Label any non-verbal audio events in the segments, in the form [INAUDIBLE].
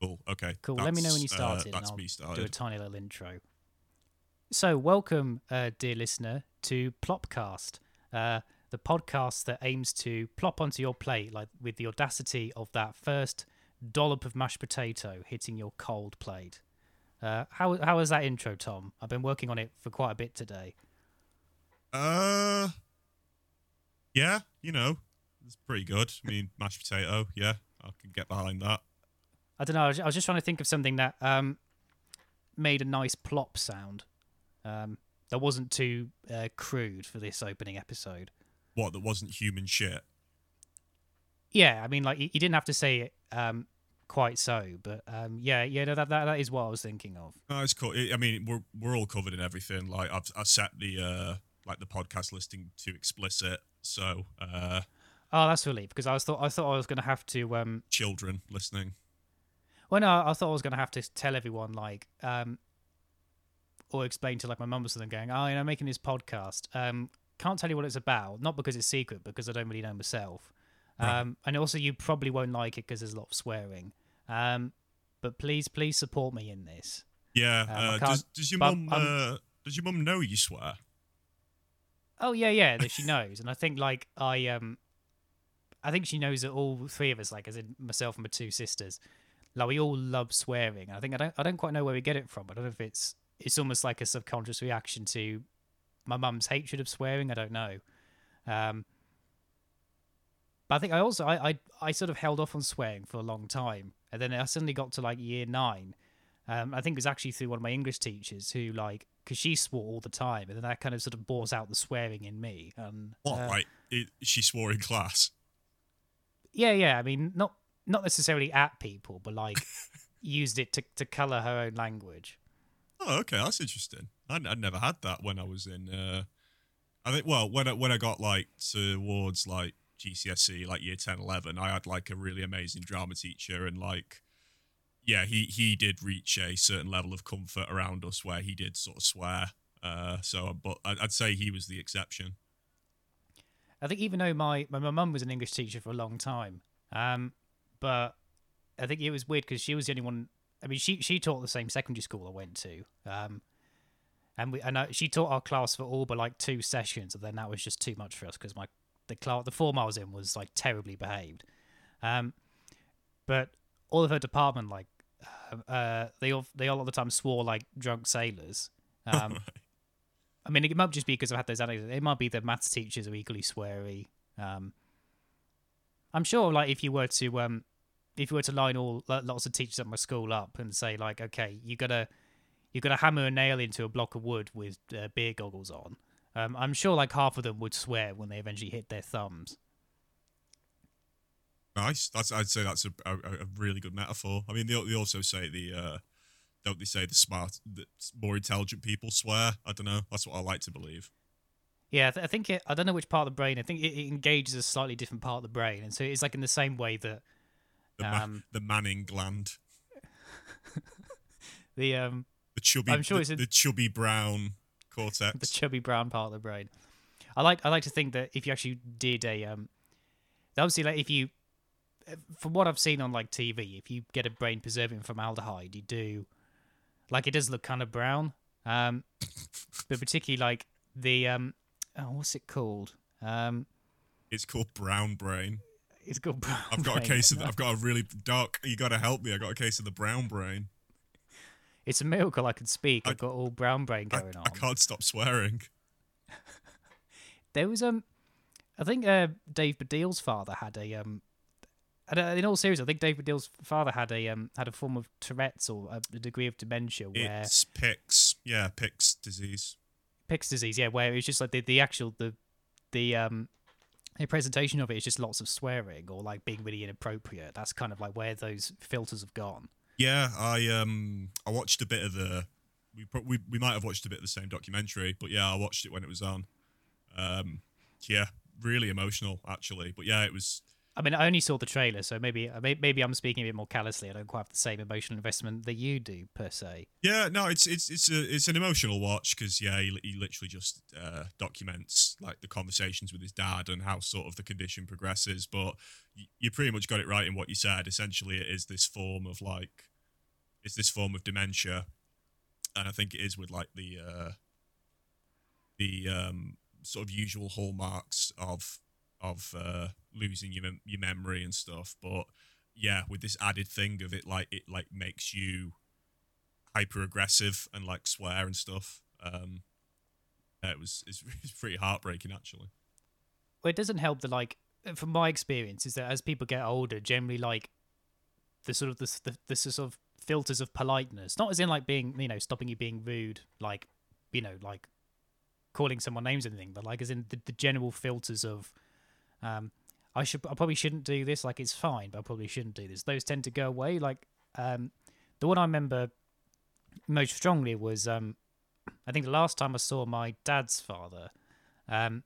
Cool. Okay. Cool. Let me know when you started. Uh, and that's I'll me Do a tiny little intro. So, welcome, uh, dear listener, to Plopcast, uh, the podcast that aims to plop onto your plate, like with the audacity of that first dollop of mashed potato hitting your cold plate. Uh, how how was that intro, Tom? I've been working on it for quite a bit today. Uh, yeah, you know, it's pretty good. I mean, mashed potato. Yeah, I can get behind that. I don't know. I was, I was just trying to think of something that um, made a nice plop sound. Um, that wasn't too uh, crude for this opening episode. What? That wasn't human shit. Yeah, I mean, like you didn't have to say it um, quite so, but um, yeah, yeah, no, that, that that is what I was thinking of. No, it's cool. I mean, we're we're all covered in everything. Like I've I set the uh like the podcast listing to explicit, so uh Oh, that's relief because I was thought I thought I was going to have to. Um, children listening. Well, no, I thought I was going to have to tell everyone like, um, or explain to like my mum or something, going, "Oh, you know, I'm making this podcast. Um, can't tell you what it's about, not because it's secret, because I don't really know myself. Right. Um, and also you probably won't like it because there's a lot of swearing. Um, but please, please support me in this. Yeah. Um, uh, does does your mum uh, does your mum know you swear? Oh yeah, yeah, that she [LAUGHS] knows, and I think like I um, I think she knows that all three of us, like as in myself and my two sisters, like we all love swearing. I think I don't I don't quite know where we get it from. I don't know if it's it's almost like a subconscious reaction to my mum's hatred of swearing. I don't know. Um, but I think I also I, I I sort of held off on swearing for a long time, and then I suddenly got to like year nine. Um, I think it was actually through one of my English teachers who like because she swore all the time, and then that kind of sort of bores out the swearing in me. And What? uh, like it, she swore in class. yeah, yeah. I mean, not not necessarily at people, but like [LAUGHS] used it to to color her own language. Oh, okay, that's interesting. I I never had that when I was in. Uh, I think well when I when I got like towards like GCSE like year 10, 11, I had like a really amazing drama teacher and like yeah he he did reach a certain level of comfort around us where he did sort of swear. Uh, so but I'd, I'd say he was the exception. I think even though my my my mum was an English teacher for a long time, um, but I think it was weird because she was the only one. I mean, she she taught the same secondary school I went to, um, and we and I, she taught our class for all but like two sessions, and then that was just too much for us because my the class the form I was in was like terribly behaved, um, but all of her department like uh, uh they all they all of the time swore like drunk sailors. [LAUGHS] Um, I mean, it might just be because I've had those anecdotes. It might be the maths teachers are equally sweary. Um, I'm sure, like, if you were to, um, if you were to line all lo- lots of teachers at my school up and say, like, okay, you gotta, you gotta hammer a nail into a block of wood with uh, beer goggles on. Um, I'm sure, like, half of them would swear when they eventually hit their thumbs. Nice. That's I'd say that's a, a, a really good metaphor. I mean, they, they also say the uh, don't they say the smart, the more intelligent people swear? I don't know. That's what I like to believe. Yeah, I, th- I think it. I don't know which part of the brain. I think it, it engages a slightly different part of the brain, and so it's like in the same way that The, ma- Um, the Manning gland, [LAUGHS] the um the chubby, I'm sure the, it's in- the chubby brown cortex. the chubby brown part of the brain. I like I like to think that if you actually did a um, obviously like if you, from what I've seen on like TV, if you get a brain preserving formaldehyde, you do, like it does look kind of brown. Um, [LAUGHS] but particularly like the um, oh, what's it called? Um, it's called brown brain. it's called brown. I've got a case of. [LAUGHS] I've got a really dark. You got to help me. I got a case of the brown brain. It's a miracle I can speak. I- I've got all brown brain I, going on. I can't stop swearing. [LAUGHS] There was um, I think uh, Dave Baddiel's father had a um, uh, in all seriousness, I think Dave Baddiel's father had a um had a form of Tourette's or a, a degree of dementia where It's Pick's. Yeah, Pick's disease. Pick's disease, yeah, where it's just like the the actual the the um the presentation of it is just lots of swearing or like being really inappropriate. That's kind of like where those filters have gone. Yeah, I um I watched a bit of the we pro- we we might have watched a bit of the same documentary, but yeah, I watched it when it was on. Um yeah, really emotional actually. But yeah, it was I mean, I only saw the trailer, so maybe maybe I'm speaking a bit more callously. I don't quite have the same emotional investment that you do per se. Yeah, no, it's it's it's a it's an emotional watch because yeah, he, he literally just uh, documents like the conversations with his dad and how sort of the condition progresses. But you, you pretty much got it right in what you said. Essentially, it is this form of like it's this form of dementia, and I think it is with like the uh, the um, sort of usual hallmarks of of uh, losing your your memory and stuff. But yeah, with this added thing of it, like it like makes you hyper aggressive and like swear and stuff. Um, yeah, it was [LAUGHS] it's, it's pretty heartbreaking actually. Well, it doesn't help that like from my experience is that as people get older, generally like the sort of the the, the sort of filters of politeness, not as in like being you know stopping you being rude, like you know like calling someone names or anything, but like as in the, the general filters of um, I should I probably shouldn't do this. Like it's fine, but I probably shouldn't do this. Those tend to go away. Like um, the one I remember most strongly was um, I think the last time I saw my dad's father. Um,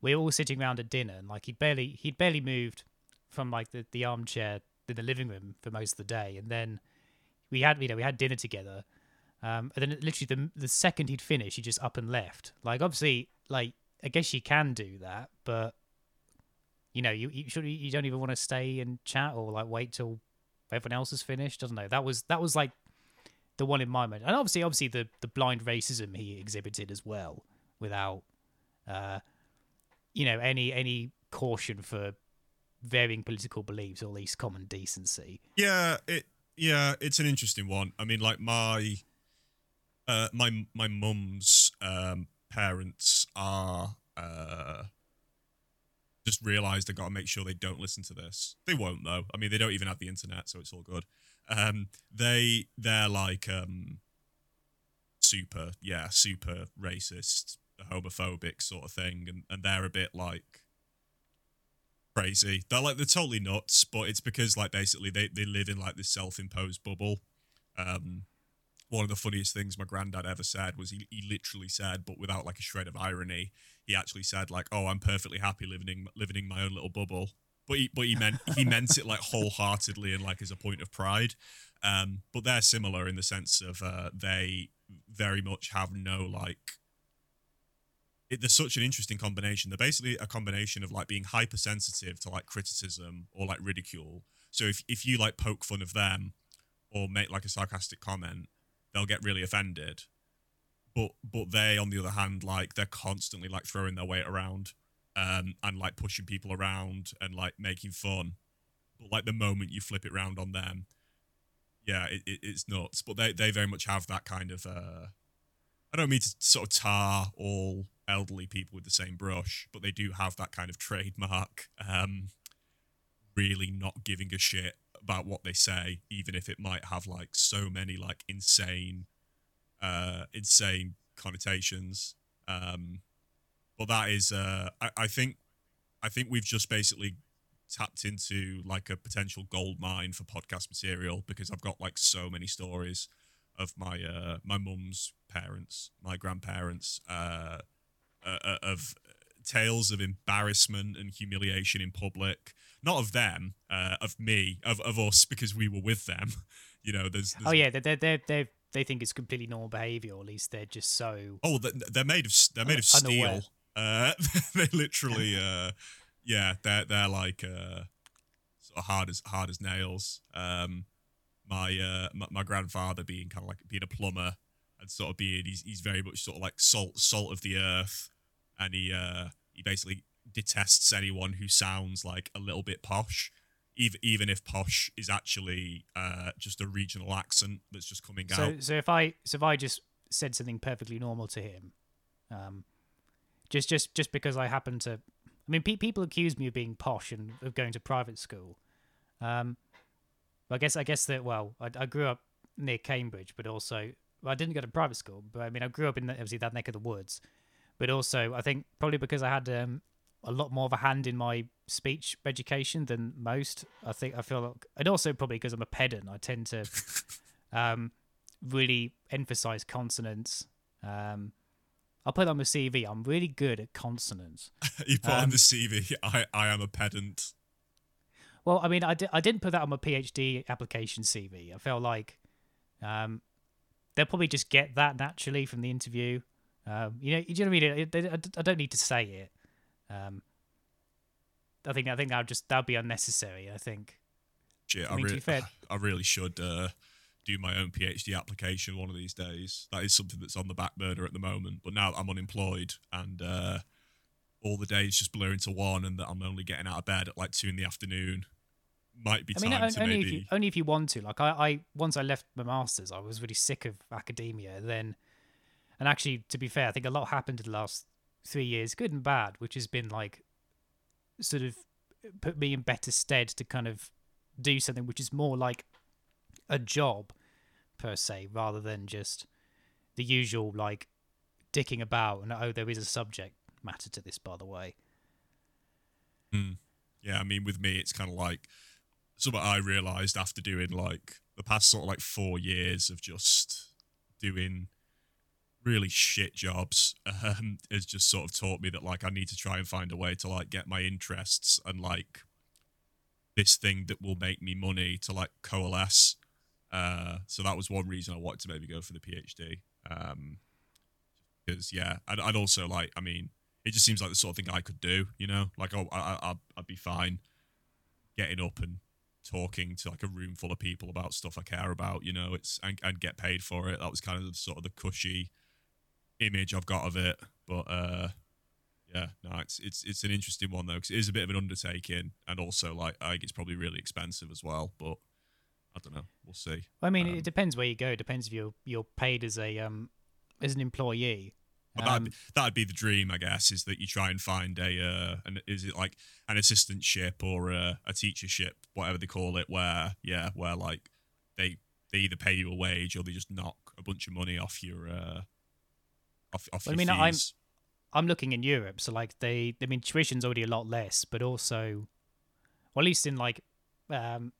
we were all sitting around at dinner, and like he'd barely he'd barely moved from like the, the armchair in the living room for most of the day, and then we had you know we had dinner together, um, and then literally the the second he'd finished, he just up and left. Like obviously, like I guess you can do that, but you know, you you should you don't even want to stay and chat or like wait till everyone else is finished. Doesn't know. That was that was like the one in my mind, and obviously, obviously the the blind racism he exhibited as well, without, uh, you know, any any caution for varying political beliefs or at least common decency. Yeah, it yeah, it's an interesting one. I mean, like my uh my my mum's um parents are uh just realized I got to make sure they don't listen to this. They won't though. I mean, they don't even have the internet, so it's all good. Um, they they're like um, super, yeah, super racist, homophobic sort of thing, and and they're a bit like crazy. They're like they're totally nuts, but it's because like basically they they live in like this self imposed bubble. Um, one of the funniest things my granddad ever said was he, he literally said, but without like a shred of irony, he actually said like, "Oh, I'm perfectly happy living in living in my own little bubble." But he but he meant he [LAUGHS] meant it like wholeheartedly and like as a point of pride. Um, but they're similar in the sense of uh, they very much have no like. It, they're such an interesting combination. They're basically a combination of like being hypersensitive to like criticism or like ridicule. So if if you like poke fun of them or make like a sarcastic comment, they'll get really offended. But but they, on the other hand, like they're constantly like throwing their weight around, um, and like pushing people around and like making fun. But like the moment you flip it around on them, yeah, it, it, it's nuts. But they they very much have that kind of. Uh, I don't mean to sort of tar all elderly people with the same brush, but they do have that kind of trademark. Um, really not giving a shit about what they say, even if it might have like so many like insane, uh, insane connotations. Um, but that is, uh, I, I think, I think we've just basically tapped into like a potential gold mine for podcast material because I've got like so many stories of my uh my mum's parents, my grandparents, uh, uh, uh of tales of embarrassment and humiliation in public not of them, uh, of me, of, of us, because we were with them. [LAUGHS] You know, there's, there's oh yeah, they they they they think it's completely normal behavior, or at least they're just so. Oh, they're made of they're made of steel. Uh, [LAUGHS] they literally, uh, yeah, they're they're like uh, sort of hard as hard as nails. Um, my uh, my, my grandfather being kind of like being a plumber and sort of being he's he's very much sort of like salt salt of the earth, and he uh he basically detests anyone who sounds like a little bit posh, even even if posh is actually uh, just a regional accent that's just coming so, out. So if I so if I just said something perfectly normal to him, um, just just just because I happen to, I mean, pe- people accuse me of being posh and of going to private school. Um, I guess I guess that well, I, I grew up near Cambridge, but also well, I didn't go to private school, but I mean, I grew up in the, obviously that neck of the woods. But also, I think probably because I had um, a lot more of a hand in my speech education than most. I think I feel like, and also probably because I'm a pedant, I tend to [LAUGHS] um, really emphasize consonants. Um, I'll put on the CV. I'm really good at consonants. [LAUGHS] you put um, on the CV. I I am a pedant. Well, I mean, I, di- I didn't put that on my PhD application CV. I felt like um, they'll probably just get that naturally from the interview. Um, you know, you know what I mean? I I don't need to say it. Um, I think I think that would just that'd be unnecessary. I think. Shit, I I, mean, to really, fair- [LAUGHS] I really should uh, do my own PhD application one of these days. That is something that's on the back burner at the moment. But now that I'm unemployed and uh, all the days just blur into one, and that I'm only getting out of bed at like two in the afternoon, might be I mean, time on- to only maybe. if you only if you want to. Like I, I once I left my masters, I was really sick of academia. Then, and actually, to be fair, I think a lot happened in the last three years, good and bad, which has been like sort of put me in better stead to kind of do something which is more like a job per se, rather than just the usual like dicking about and oh, there is a subject matter to this, by the way. Mm. Yeah, I mean, with me, it's kind of like something I realized after doing like the past sort of like four years of just doing really shit jobs [LAUGHS] um, has just sort of taught me that like I need to try and find a way to like get my interests and like this thing that will make me money to like coalesce. Uh, so that was one reason I wanted to maybe go for the PhD. Um, because yeah, I'd, I'd also like, I mean, it just seems like the sort of thing I could do, you know, like oh, I, I, I'd- be fine getting up and talking to like a room full of people about stuff I care about, you know, it's and, and get paid for it. That was kind of the, sort of the cushy image I've got of it, but uh, yeah, no, it's it's it's an interesting one though because it is a bit of an undertaking, and also like I think it's probably really expensive as well. But I don't know, we'll see. I mean, Um, it depends where you go. It depends if you're you're paid as a um as an employee. But that'd, Um, be, that'd be the dream, I guess, is that you try and find a, uh, an, is it like an assistantship or a, a teachership, whatever they call it, where, yeah, where like they they either pay you a wage or they just knock a bunch of money off your, uh, off, off Well, I mean, I'm- I'm looking in Europe, so like they, I mean, tuition's already a lot less, but also, well, at least in like um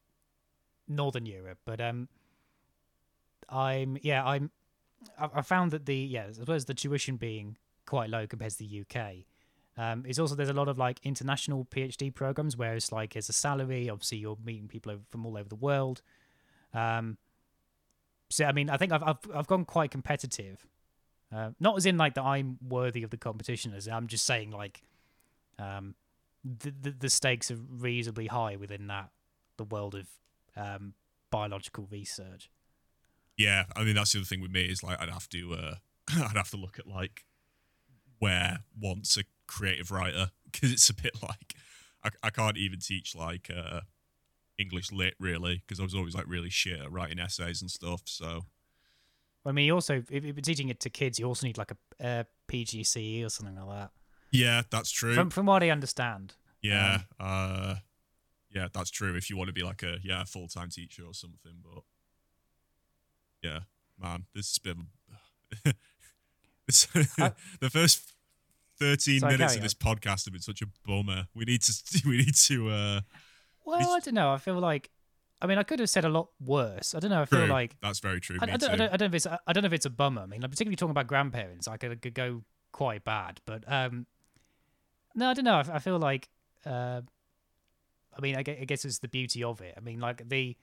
Northern Europe. But um, I'm yeah, I'm I, I found that the yeah, as well as the tuition being quite low compared to the UK. Um, it's also there's a lot of like international PhD programs where it's like it's a salary. Obviously, you're meeting people from all over the world. Um, so I mean, I think I've I've I've gone quite competitive. Uh, not as in like that I'm worthy of the competition, as I'm just saying like, um, the, the the stakes are reasonably high within that the world of um biological research. Yeah, I mean that's the other thing with me is like I'd have to uh [LAUGHS] I'd have to look at like where wants a creative writer [LAUGHS] because it's a bit like I, I can't even teach like uh English lit really because I was always like really shit at writing essays and stuff. So I mean, you also if, if you're teaching it to kids, you also need like a, a PGCE or something like that. yeah, that's true. From from what I understand. yeah, uh, yeah, that's true. If you want to be like a yeah full time teacher or something, but yeah, man, this has been [LAUGHS] I- the first thirteen Sorry, minutes of this podcast have been such a bummer. We need to [LAUGHS] we need to uh, Well, I don't know. I feel like, I mean, I could have said a lot worse. I don't know. I feel true. like that's very true. I, I, don't, I, don't, I don't know if it's I don't know if it's a bummer. I mean, like, particularly talking about grandparents, I could, could go quite bad. But um, no, I don't know. I, I feel like, uh, I mean, I guess, I guess it's the beauty of it. I mean, like the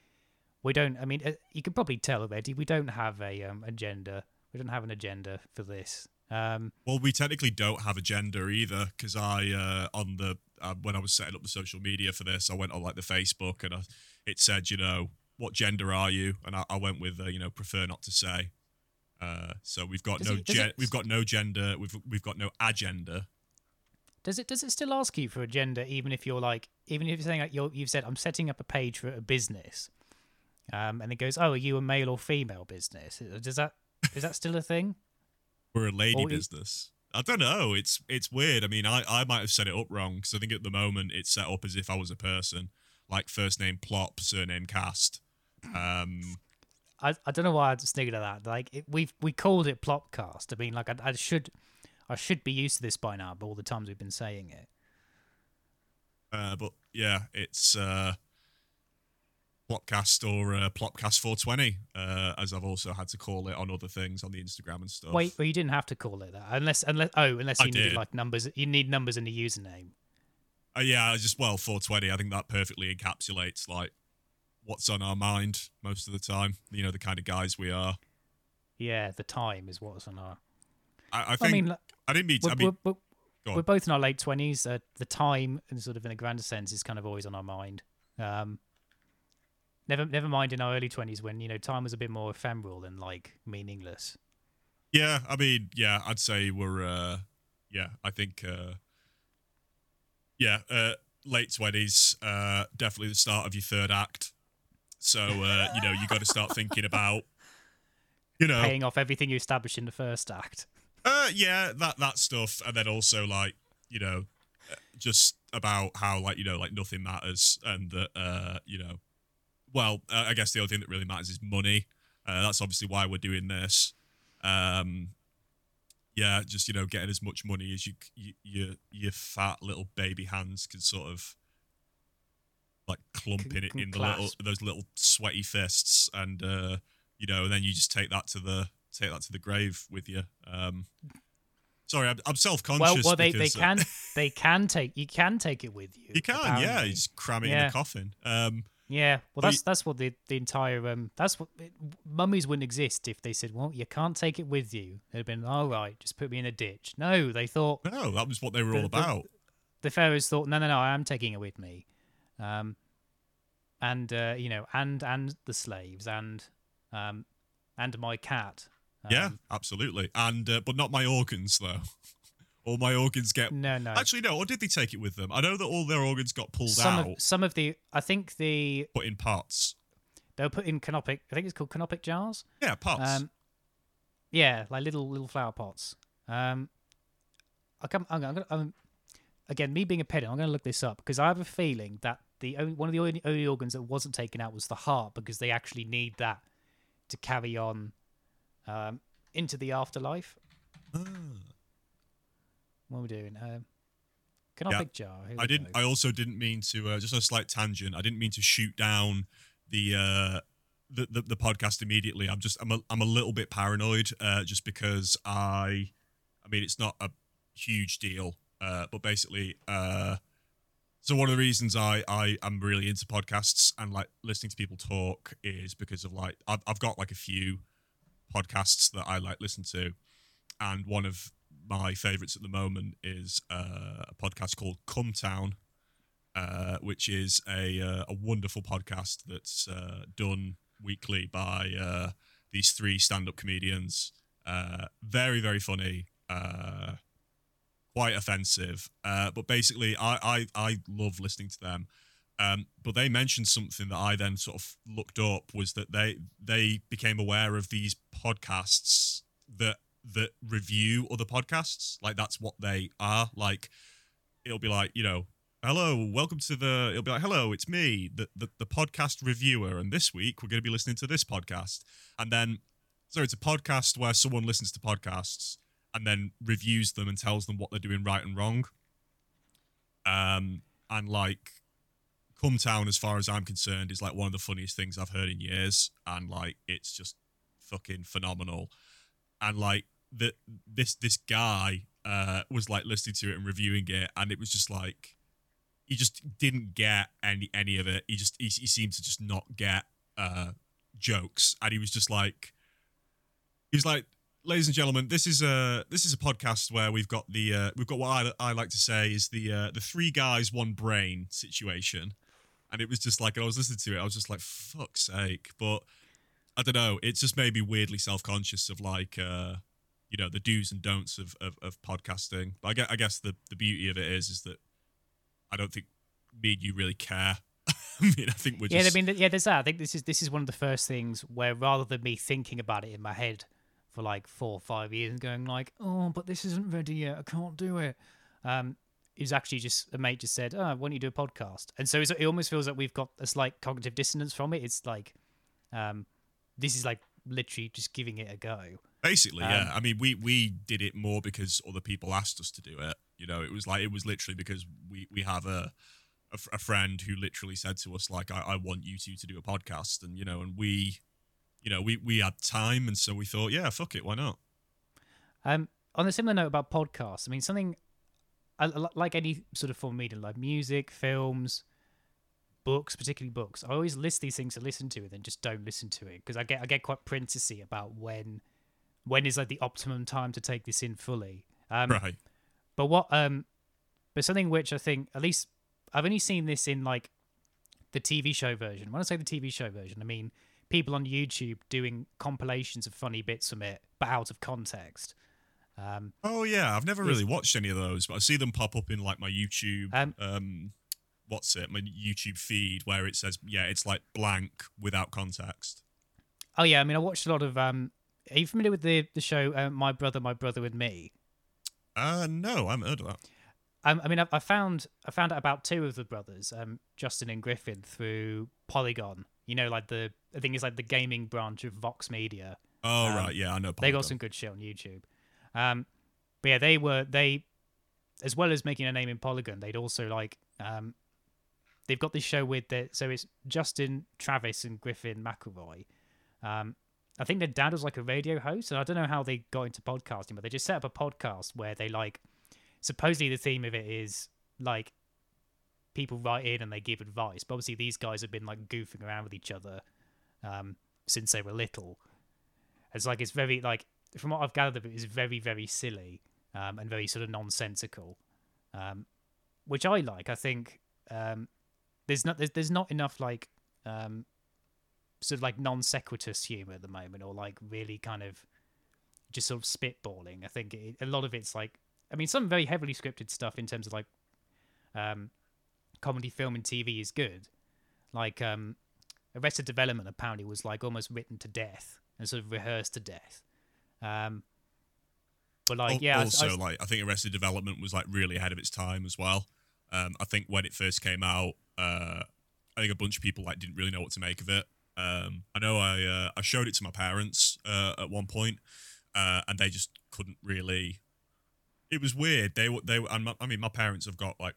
we don't. I mean, uh, you could probably tell already. We don't have a um, agenda. We don't have an agenda for this. Um, Well, we technically don't have a gender either because I uh, on the uh, when I was setting up the social media for this, I went on like the Facebook and I, it said, you know, what gender are you? And I, I went with, uh, you know, prefer not to say. Uh, so we've got Does no it- gen- it- we've got no gender. We've we've got no agenda. Does it does it still ask you for a gender even if you're like even if you're saying like you're, you've said I'm setting up a page for a business, um, and it goes oh are you a male or female business? Does that is that still a thing? We're a lady Or business. I don't know. It's it's weird. I mean, I, I might have set it up wrong because I think at the moment it's set up as if I was a person, like first name Plop, surname Cast. Um, I, I don't know why I just thinking of that. Like it, we've we called it Plopcast. I mean like I, I should I should be used to this by now, but all the times we've been saying it. Uh, but yeah, it's uh, Plopcast or uh, Plopcast 420, uh, as I've also had to call it on other things on the Instagram and stuff. Wait, well you didn't have to call it that unless unless oh unless I you needed did. like numbers. You need numbers in the username. Uh, yeah, I just well, 420. I think that perfectly encapsulates like what's on our mind most of the time. You know, the kind of guys we are. Yeah, the time is what's on our. I, I I think mean, like, I didn't mean. To, we're, I mean, we're, we're, we're both in our late twenties. Uh, the time, and sort of in a grander sense, is kind of always on our mind. Um, never, never mind in our early twenties when you know time was a bit more ephemeral and like meaningless. Yeah, I mean, yeah, I'd say we're, uh, yeah, I think, uh, yeah, uh, late twenties, uh, definitely the start of your third act. So, uh, you know, you got to start thinking about, you know, Paying off everything you established in the first act. uh, yeah, that that stuff, and then also like, you know, uh, just about how like you know like nothing matters, and that uh, you know, well, uh, I guess the only thing that really matters is money. Uh, that's obviously why we're doing this. Um, yeah, just you know, getting as much money as you, you your your fat little baby hands can sort of like clump Can- in it in the little those little sweaty fists, and uh, you know, and then you just take that to the take that to the grave with you. Um, sorry, I'm, I'm self conscious. well, they, they because, uh, can [LAUGHS] they can take you can take it with you. you can, yeah, you just cram it in Yeah. a coffin. Um, Yeah, well, that's that's what the the entire um that's what it, mummies wouldn't exist if they said, well, you can't take it with you. They'd have been all right, just put me in a ditch. No, they thought no, that was what they were The- all the- about. the pharaohs thought, no, no, no, I am taking it with me, um, and uh, you know, and and the slaves and um and my cat. Um, yeah, absolutely. And uh, but not my organs though. [LAUGHS] all my organs get. No, no. Actually, no. Or did they take it with them? I know that all their organs got pulled some out, of some of the I think the put in pots. they were put in canopic. I think it's called canopic jars. Yeah, pots. Um, yeah, like little little flower pots. Um, I come. I'm, gonna, I'm again me being a pedant. I'm going to look this up because I have a feeling that the only, one of the only, only organs that wasn't taken out was the heart because they actually need that to carry on um, into the afterlife. What are we doing? Um, canopic jar. here I didn't. I also didn't mean to. Uh, just a slight tangent. I didn't mean to shoot down the uh, the, the the podcast immediately. I'm just. I'm a. I'm a little bit paranoid. Uh, just because I. I mean, it's not a huge deal. Uh, but basically, uh, so one of the reasons I I am really into podcasts and like listening to people talk is because of like I've I've got like a few podcasts that I like listen to, and one of my favorites at the moment is uh, a podcast called Cum Town, uh, which is a uh, a wonderful podcast that's uh, done weekly by uh, these three stand up comedians. Uh, very very funny. Quite offensive, but basically, I, I I love listening to them. Um, but they mentioned something that I then sort of looked up was that they they became aware of these podcasts that that review other podcasts. Like that's what they are. Like it'll be like you know, hello, welcome to the. It'll be like hello, it's me, the the, the podcast reviewer, and this week we're going to be listening to this podcast. And then so it's a podcast where someone listens to podcasts and then reviews them and tells them what they're doing right and wrong. Um, and like Cum Town, as far as I'm concerned, is like one of the funniest things I've heard in years, and like it's just fucking phenomenal. And like the this this guy uh was like listening to it and reviewing it, and it was just like he just didn't get any any of it. He just he, he seemed to just not get uh jokes, and he was just like he was like ladies and gentlemen, this is a this is a podcast where we've got the uh, we've got what I, I like to say is the uh, the three guys one brain situation, and it was just like I was listening to it, I was just like fuck's sake, but I don't know, It's just made me weirdly self conscious of like uh, you know the do's and don'ts of of, of podcasting. But I guess, I guess the the beauty of it is is that I don't think me and you really care. [LAUGHS] I mean, I think we're Yeah, just I mean, yeah, there's that. I think this is this is one of the first things where rather than me thinking about it in my head for like four or five years and going like, oh, but this isn't ready yet, I can't do it. Um, it was actually just a mate just said, oh, why don't you do a podcast? And so it almost feels like we've got a slight cognitive dissonance from it. It's like, um, this is like literally just giving it a go. Basically, Um, yeah. I mean, we we did it more because other people asked us to do it. You know, it was like it was literally because we we have a a, f- a friend who literally said to us like, I, I want you two to do a podcast, and you know, and we, you know, we we had time, and so we thought, yeah, fuck it, why not? Um, on a similar note about podcasts, I mean, something I, like any sort of form of media, like music, films, books, particularly books. I always list these things to listen to, and then just don't listen to it because I get I get quite princessy about when when is like the optimum time to take this in fully. Um, right. But what um, but something which I think at least I've only seen this in like the TV show version. When I say the TV show version, I mean people on YouTube doing compilations of funny bits from it, but out of context. Um, Oh yeah, I've never really watched any of those, but I see them pop up in like my YouTube. Um, Um, what's it? My YouTube feed where it says, yeah, it's like blank without context. oh yeah, I mean I watched a lot of. Um, are you familiar with the the show uh, My Brother, My Brother and Me? Uh no, I haven't heard of that. Um, I mean, I, I found I found out about two of the brothers, um, Justin and Griffin, through Polygon. You know, like the I think it's like the gaming branch of Vox Media. Oh Um, right, yeah, I know. They got some good shit on YouTube. Um, but yeah, they were they, as well as making a name in Polygon, they'd also like um, they've got this show with the so it's Justin Travis and Griffin McElroy. Um, I think their dad was like a radio host, and I don't know how they got into podcasting, but they just set up a podcast where they like supposedly the theme of it is like people write in and they give advice. But obviously these guys have been like goofing around with each other um, since they were little. It's like it's very like from what I've gathered it is very very silly um, and very sort of nonsensical, um, which I like. I think um, there's not there's, there's not enough like um, sort of like non sequitous humor at the moment, or like really kind of just sort of spitballing. I think it, a lot of it's like I mean some very heavily scripted stuff in terms of like um, comedy film and TV is good. Like um, Arrested Development apparently was like almost written to death and sort of rehearsed to death. Um, but like, yeah, I- I Also, was- like I think Arrested Development was like really ahead of its time as well. Um, I think when it first came out, uh, I think a bunch of people like didn't really know what to make of it. Um, I know I uh, I showed it to my parents uh, at one point, uh, and they just couldn't really. It was weird. They were they were. and my- I mean, my parents have got like,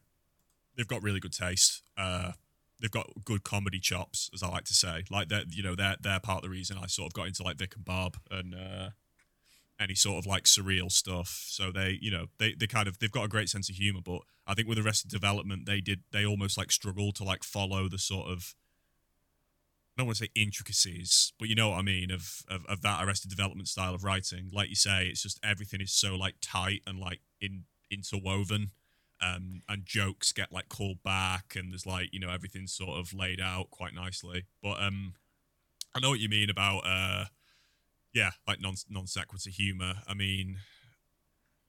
they've got really good taste. Uh, they've got good comedy chops, as I like to say. Like that, you know, they're they're part of the reason I sort of got into like Vic and Bob and uh, any sort of like surreal stuff. So they, you know, they they kind of they've got a great sense of humor. But I think with Arrested Development, they did they almost like struggle to like follow the sort of I don't want to say intricacies, but you know what I mean of, of of that Arrested Development style of writing. Like you say, it's just everything is so like tight and like in interwoven. Um, and jokes get like called back, and there's like you know everything's sort of laid out quite nicely. But um, I know what you mean about uh, yeah, like non non sequitur humor. I mean,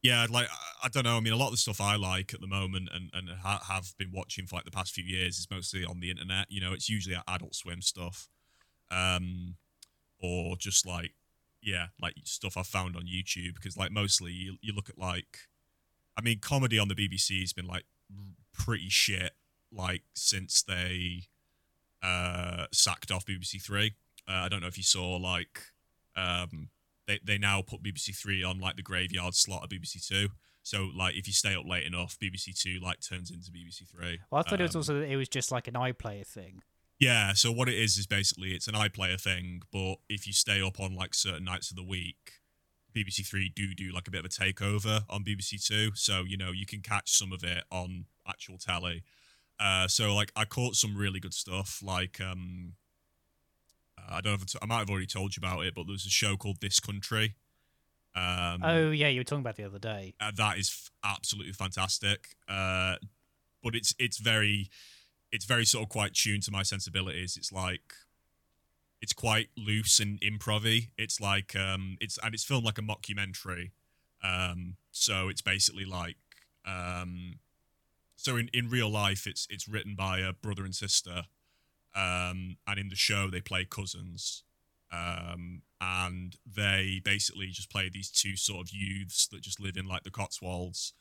yeah, like I- don't know. I mean, a lot of the stuff I like at the moment and and ha- have been watching for like the past few years is mostly on the internet. You know, it's usually Adult Swim stuff, um, or just like yeah, like stuff I've found on YouTube because like mostly you you look at like, I mean, comedy on the BBC has been like pretty shit like since they uh sacked off BBC Three. Uh, I don't know if you saw like um they they now put BBC Three on like the graveyard slot of BBC Two. So like if you stay up late enough, BBC Two like turns into BBC Three. well, I thought it was Um, also it was just like an iPlayer thing. yeah, so what it is is basically it's an iPlayer thing, but if you stay up on like certain nights of the week, BBC Three do do like a bit of a takeover on BBC Two, so you know you can catch some of it on actual telly. Uh, so like I caught some really good stuff, like um, I don't know if I might have already told you about it, but there's a show called This Country. Um, oh yeah, you were talking about the other day. uh, that is f- absolutely fantastic. Uh, but it's it's very it's very sort of quite tuned to my sensibilities. It's like it's quite loose and improv It's like um it's and it's filmed like a mockumentary. Um so it's basically like um so in, in real life it's it's written by a brother and sister. Um and in the show they play cousins. Um and they basically just play these two sort of youths that just live in like the Cotswolds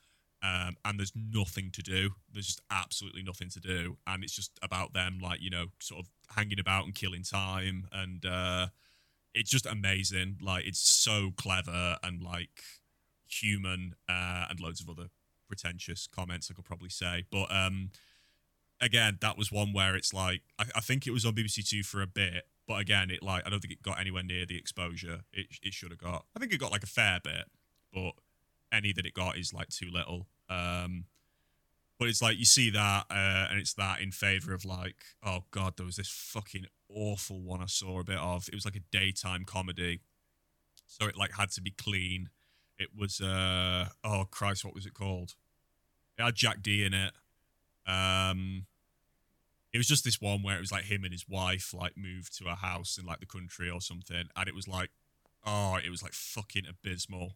um, and there's nothing to do. There's just absolutely nothing to do, and it's just about them, like you know, sort of hanging about and killing time, and uh, it's just amazing. Like it's so clever and like human, uh, and loads of other pretentious comments I could probably say, but um, again, that was one where it's like I, I think it was on BBC Two for a bit, but again, it like I don't think it got anywhere near the exposure it it should have got. I think it got like a fair bit, but any that it got is like too little. Um, but it's like you see that, uh, and it's that in favor of like, oh god, there was this fucking awful one I saw a bit of. It was like a daytime comedy, so it like had to be clean. It was uh oh Christ, what was it called? It had Jack Dee in it. Um, it was just this one where it was like him and his wife like moved to a house in like the country or something, and it was like, oh, it was like fucking abysmal.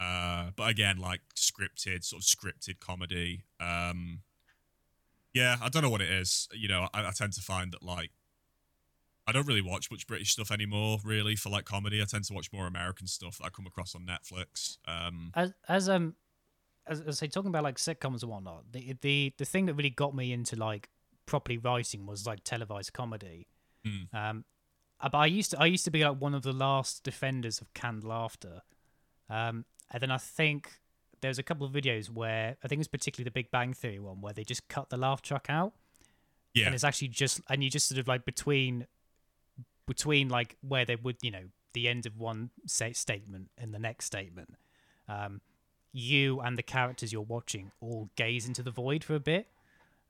Uh, but again, like scripted, sort of scripted comedy. Um, yeah, I don't know what it is. You know, I, I tend to find that like I don't really watch much British stuff anymore, really, for like comedy. I tend to watch more American stuff that I come across on Netflix. Um, as as um as, I say talking about like sitcoms and whatnot, the the the thing that really got me into like properly writing was like televised comedy. Mm. Um, uh, but I used to I used to be like one of the last defenders of canned laughter. Um, and then I think there's a couple of videos where I think it's particularly the Big Bang Theory one where they just cut the laugh track out. yeah, And it's actually just and you just sort of like between between like where they would you know the end of one say, statement and the next statement, um, you and the characters you're watching all gaze into the void for a bit.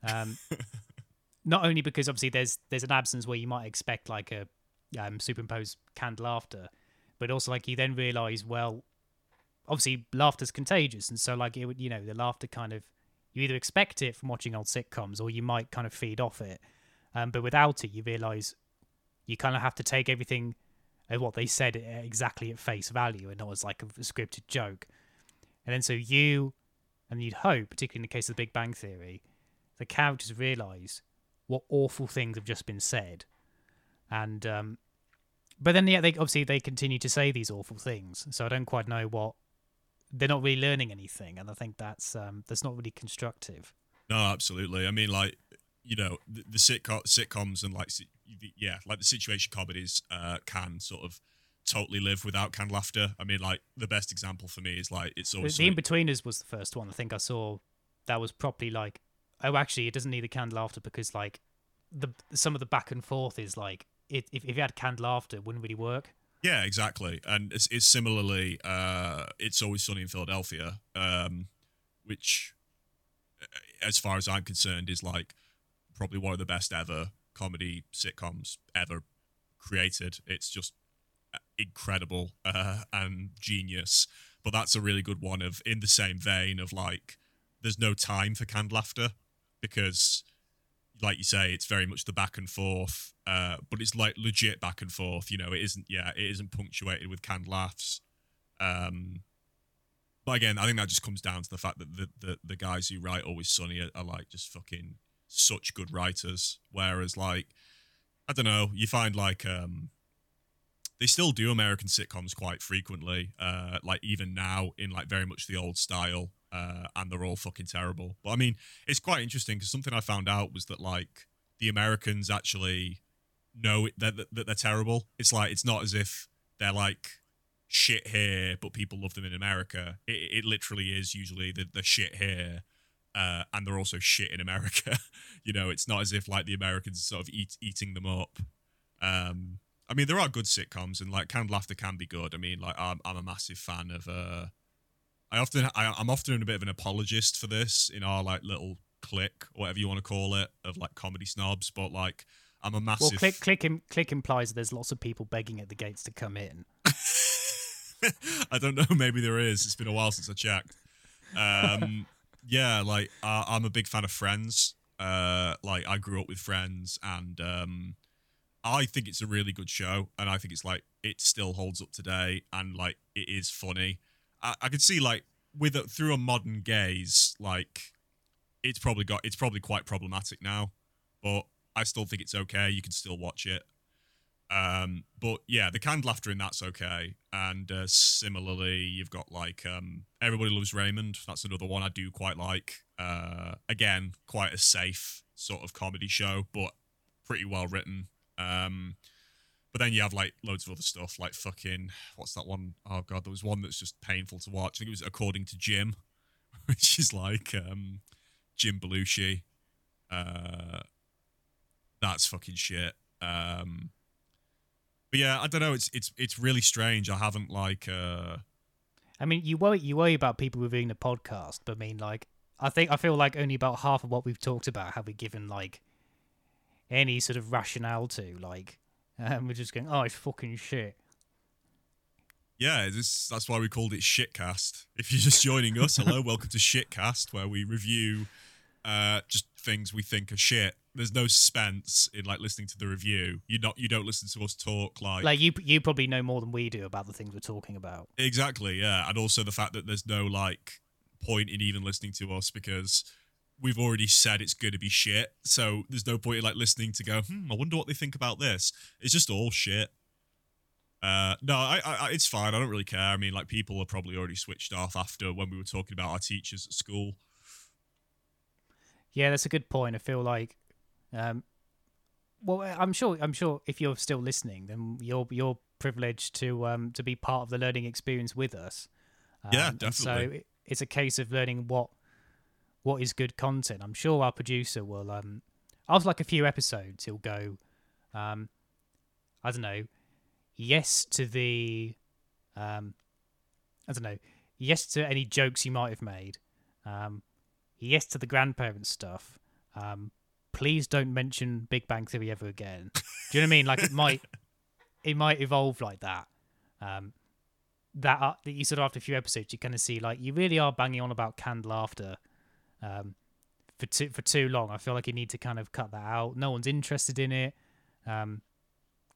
Um, [LAUGHS] not only because obviously there's there's an absence where you might expect like a um, superimposed canned laughter, but also like you then realize well, obviously laughter's contagious, and so like it would you know the laughter kind of you either expect it from watching old sitcoms or you might kind of feed off it, um, but without it you realize you kind of have to take everything at what they said exactly at face value and not as like a, a scripted joke, and then so you and you'd hope, particularly in the case of the Big Bang Theory, the characters realize what awful things have just been said, and um, but then yeah, they obviously they continue to say these awful things. So I don't quite know what they're not really learning anything, and I think that's um, that's not really constructive. No, absolutely. I mean, like you know, the, the sitcom sitcoms and like yeah, like the situation comedies uh, can sort of totally live without canned laughter. I mean, like the best example for me is like it's The, always the In Betweeners was the first one I think I saw that was properly like oh actually it doesn't need the canned laughter because like the some of the back and forth is like it, if if you had canned laughter it wouldn't really work. Yeah, exactly. And it's, it's similarly, uh, it's always sunny in Philadelphia, um, which, uh, as far as I'm concerned, is like probably one of the best ever comedy sitcoms ever created. It's just uh, incredible uh, and genius. But that's a really good one of in the same vein of like, there's no time for canned laughter because like you say, it's very much the back and forth, uh, but it's like legit back and forth. You know, it isn't. Yeah, it isn't punctuated with canned laughs. Um, but again, I think that just comes down to the fact that the the, the guys who write Always Sunny are, are like just fucking such good writers. Whereas, like, I don't know, you find like um, they still do American sitcoms quite frequently. Uh, like even now in like very much the old style uh, and they're all fucking terrible. But I mean, it's quite interesting because something I found out was that like the Americans actually know that, that, that they're terrible. It's like it's not as if they're like shit here, but people love them in America. It, it literally is usually the, the shit here. Uh, and they're also shit in America. [LAUGHS] you know, it's not as if like the Americans are sort of eat, eating them up. Um, I mean, there are good sitcoms, and like canned laughter can be good. I mean, like I'm, I'm a massive fan of uh, I often I, I'm often a bit of an apologist for this in our like little clique, whatever you want to call it, of like comedy snobs. But like, I'm a massive. Well, click click im- click implies that there's lots of people begging at the gates to come in. [LAUGHS] I don't know. [LAUGHS] Maybe there is. It's been a while since I checked. Um, [LAUGHS] yeah, like uh, I'm a big fan of Friends. Uh, like I grew up with Friends, and um, I think it's a really good show, and I think it's like it still holds up today, and like it is funny. I, I could see like with a, through a modern gaze, like it's probably got it's probably quite problematic now, but I still think it's okay. You can still watch it. Um, but yeah, the canned laughter in that's okay. And uh, similarly, you've got like um, Everybody Loves Raymond. That's another one I do quite like. Uh, again, quite a safe sort of comedy show, but pretty well written. Um, but then you have like loads of other stuff, like fucking what's that one? Oh god, there was one that's just painful to watch. I think it was According to Jim, [LAUGHS] which is like um, Jim Belushi. Uh, that's fucking shit. Um, but yeah, I don't know. It's it's it's really strange. I haven't like uh, I mean, you worry you worry about people reviewing the podcast, but I mean, like, I think I feel like only about half of what we've talked about have we given like any sort of rationale to. Like, um, we're just going, oh, it's fucking shit. Yeah, this, that's why we called it Shitcast. If you're just joining us, hello, [LAUGHS] welcome to Shitcast, where we review uh, just things we think are shit. There's no suspense in like listening to the review. You not you don't listen to us talk like Like you, you probably know more than we do about the things we're talking about. exactly, yeah, and also the fact that there's no like point in even listening to us because we've already said it's going to be shit. So there's no point in like listening to go, hmm, I wonder what they think about this. It's just all shit. Uh, no, I, I, it's fine. I don't really care. I mean, like people are probably already switched off after when we were talking about our teachers at school. Yeah, that's a good point. I feel like, um, well, I'm sure, I'm sure if you're still listening, then you're you're privileged to um to be part of the learning experience with us. Um, Yeah, definitely. so it, it's a case of learning what what is good content. I'm sure our producer will um after like a few episodes he'll go, um, I don't know, yes to the, um, I don't know, yes to any jokes you might have made, um, yes to the grandparents stuff. Um, please don't mention Big Bang Theory ever again. Do you know what I mean? Like it might, it might evolve like that. Um, that uh, that you sort of after a few episodes, you kind of see like you really are banging on about canned laughter, um, for too for too long. I feel like you need to kind of cut that out. No one's interested in it. Um,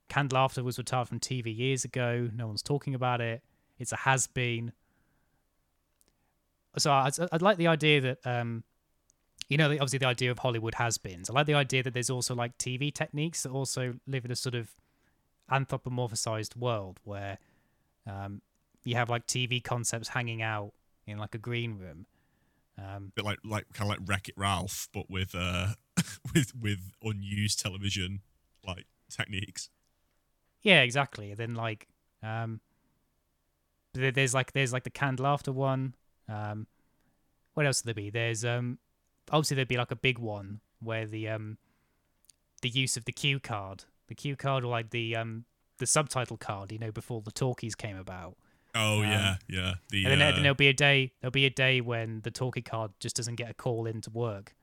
canned laughter was retired from TV years ago. No one's talking about it. It's a has been so I'd, I'd like the idea that um, you know, obviously the idea of Hollywood has beens. I like the idea that there's also like TV techniques that also live in a sort of anthropomorphized world where um, you have like TV concepts hanging out in like a green room. Um, bit like like kind of like Wreck It Ralph, but with uh [LAUGHS] with with unused television like techniques. yeah, exactly. And then like um, there's like there's like the canned laughter one. Um, what else would there be? There's um, obviously there'd be like a big one where the um, the use of the cue card, the cue card, or like the um, the subtitle card. You know, before the talkies came about. Oh Um, yeah, yeah. The And then, uh, then there'll be a day. There'll be a day when the talkie card just doesn't get a call in to work.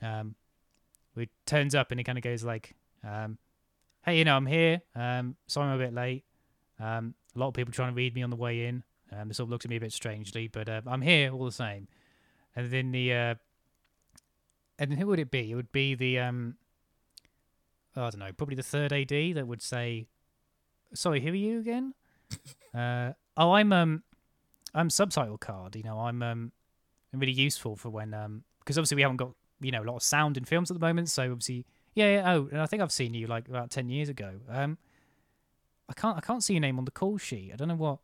Um, it turns up and it kind of goes like, um, "Hey, you know, I'm here. Um, sorry I'm a bit late. Um, a lot of people trying to read me on the way in. Um, they sort of looked at me a bit strangely, but uh, I'm here all the same." And then the, uh, and then who would it be? It would be the, um, I don't know, probably the third AD that would say, "Sorry, who are you again?" [LAUGHS] uh, oh, I'm um, I'm subtitle card. You know, I'm um, really useful for when um, because obviously we haven't got you know a lot of sound in films at the moment. So obviously, yeah, yeah. Oh, and I think I've seen you like about ten years ago. Um, I can't I can't see your name on the call sheet. I don't know what.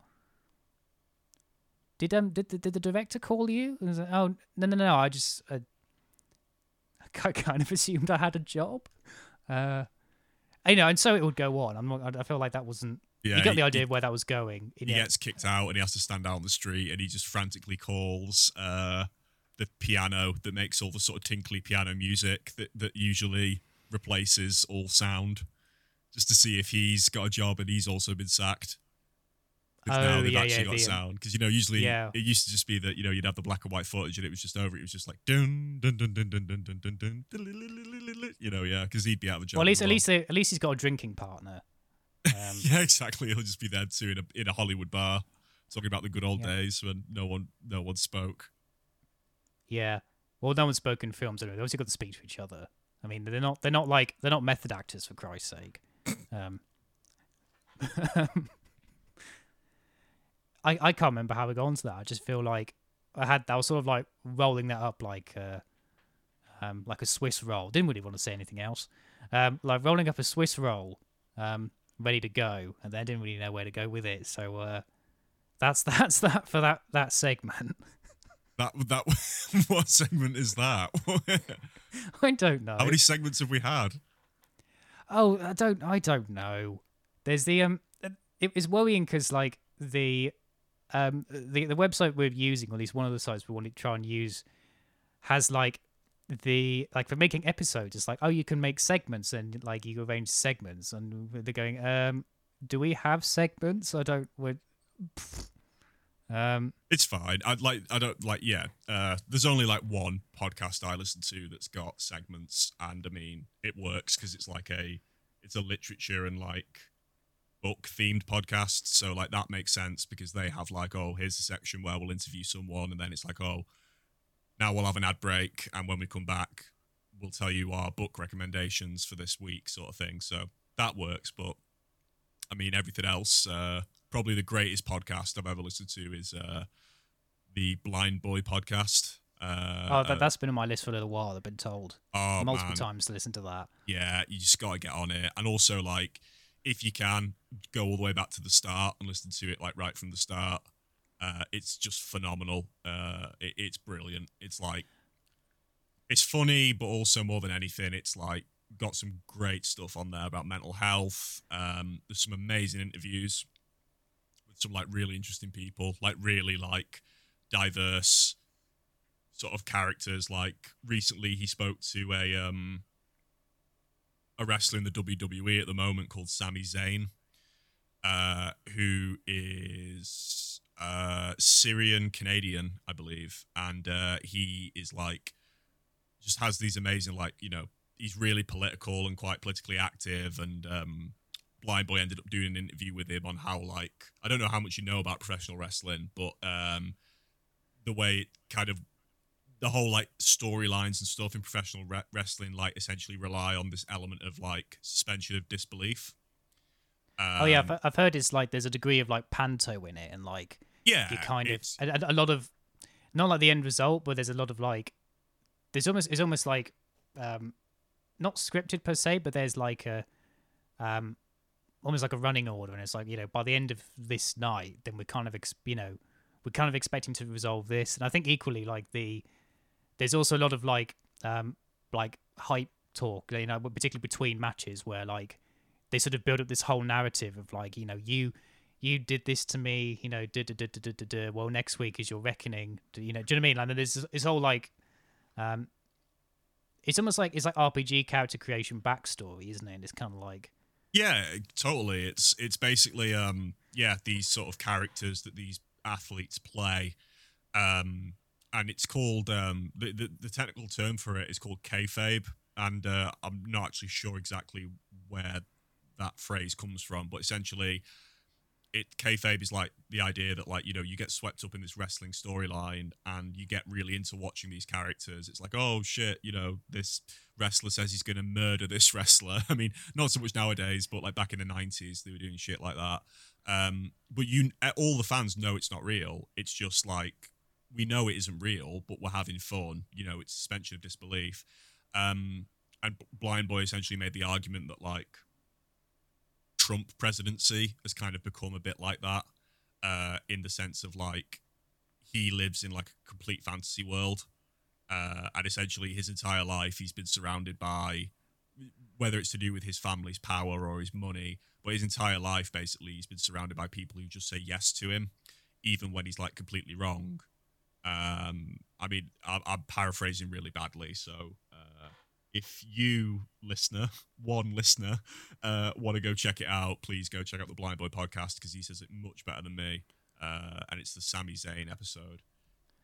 Did um did the, did the director call you? Like, oh no no no! I just uh, [LAUGHS] I kind of assumed I had a job. Uh, you know, and so it would go on. I'm not. I feel like that wasn't. Yeah, you got he- the idea He, of where that was going. he Yeah. gets kicked out and he has to stand out on the street and he just frantically calls uh the piano that makes all the sort of tinkly piano music that that usually replaces all sound, just to see if he's got a job and he's also been sacked. 'Cause now Oh, they've yeah, actually yeah, got the, um, sound because you know usually Yeah. it used to just be that you know you'd have the black and white footage and it was just over. It was just like dun dun dun dun dun dun dun dun dun, dun you know yeah because he'd be out of a job. Well, at least as at least at least he's got a drinking partner. Um, [LAUGHS] yeah, exactly. He'll just be there too in a in a Hollywood bar, talking about the good old Yeah. days when no one no one spoke. Yeah. Well, no one spoke in films. Anyway. They obviously got to speak to each other. I mean, they're not they're not like they're not method actors for Christ's sake. Um, [LAUGHS] I I can't remember how we got onto that. I just feel like I had I was sort of like rolling that up like uh, um like a Swiss roll. Didn't really want to say anything else. Um, like rolling up a Swiss roll, um, ready to go, and then didn't really know where to go with it. So uh, that's [LAUGHS] that's that for that that segment. [LAUGHS] That that [LAUGHS] what segment is that? I don't know. How many segments have we had? Oh, I don't. I don't know. There's the um. It was worrying because like the um the the website we're using, or at least one of the sites we want to try and use, has like the like for making episodes. It's like oh, you can make segments and like you arrange segments, and they're going um. Do we have segments? I don't. We're, Um, It's fine. I'd like. I don't like. Yeah. Uh, there's only like one podcast I listen to that's got segments, and I mean, it works because it's like a, it's a literature and like book themed podcast. So like that makes sense because they have like, oh, here's a section where we'll interview someone, and then it's like, oh, now we'll have an ad break, and when we come back, we'll tell you our book recommendations for this week, sort of thing. So that works. But I mean, everything else. Uh, probably the greatest podcast I've ever listened to is uh, the Blind Boy podcast. Uh, oh, that, that's been on my list for a little while. I've been told oh, multiple man. times to listen to that. Yeah, you just got to get on it. And also, like, if you can, go all the way back to the start and listen to it, like, right from the start. Uh, it's just phenomenal. Uh, it, it's brilliant. It's like, it's funny, but also more than anything, it's like got some great stuff on there about mental health. Um, there's some amazing interviews with some like really interesting people, like really like diverse sort of characters. Like recently, he spoke to a um a wrestler in the WWE at the moment called Sami Zayn, uh, who is uh Syrian Canadian, I believe, and uh, he is like just has these amazing like you know he's really political and quite politically active and um blind boy ended up doing an interview with him on how like i don't know how much you know about professional wrestling but um the way it kind of the whole like storylines and stuff in professional re- wrestling like essentially rely on this element of like suspension of disbelief. Um, oh yeah, I've, I've heard it's like there's a degree of like panto in it, and like yeah you kind of a, a lot of not like the end result, but there's a lot of like there's almost it's almost like um not scripted per se, but there's like a um almost like a running order, and it's like you know by the end of this night, then we're kind of ex- you know we're kind of expecting to resolve this, and I think equally like the there's also a lot of like um like hype talk, you know, particularly between matches where like they sort of build up this whole narrative of like you know you you did this to me, you know, da da da da da da. Well, next week is your reckoning. You know, do you know what I mean? Like, there's this whole like, um, it's almost like it's like RPG character creation backstory, isn't it? And it's kind of like, Yeah, totally. It's it's basically um yeah these sort of characters that these athletes play, um and it's called um the the, the technical term for it is called kayfabe, and uh, I'm not actually sure exactly where that phrase comes from, but essentially. It kayfabe is like the idea that like you know you get swept up in this wrestling storyline and you get really into watching these characters. It's like oh shit, you know this wrestler says he's to murder this [LAUGHS] wrestler. I mean, not so much nowadays, but like back in the 90s, they were doing shit like that. Um, but you, all the fans know it's not real. It's just like, we know it isn't real, but we're having fun. You know, it's suspension of disbelief. Um, and Blind Boy essentially made the argument that like Trump presidency has kind of become a bit like that, uh, in the sense of like he lives in like a complete fantasy world. Uh, and essentially his entire life he's been surrounded by whether it's to do with his family's power or his money but his entire life basically he's been surrounded by people who just say yes to him even when he's like completely wrong. Um i mean I, i'm paraphrasing really badly so if you listener one listener uh want to go check it out please go check out the blind boy podcast because he says it much better than me uh and it's the Sami Zayn episode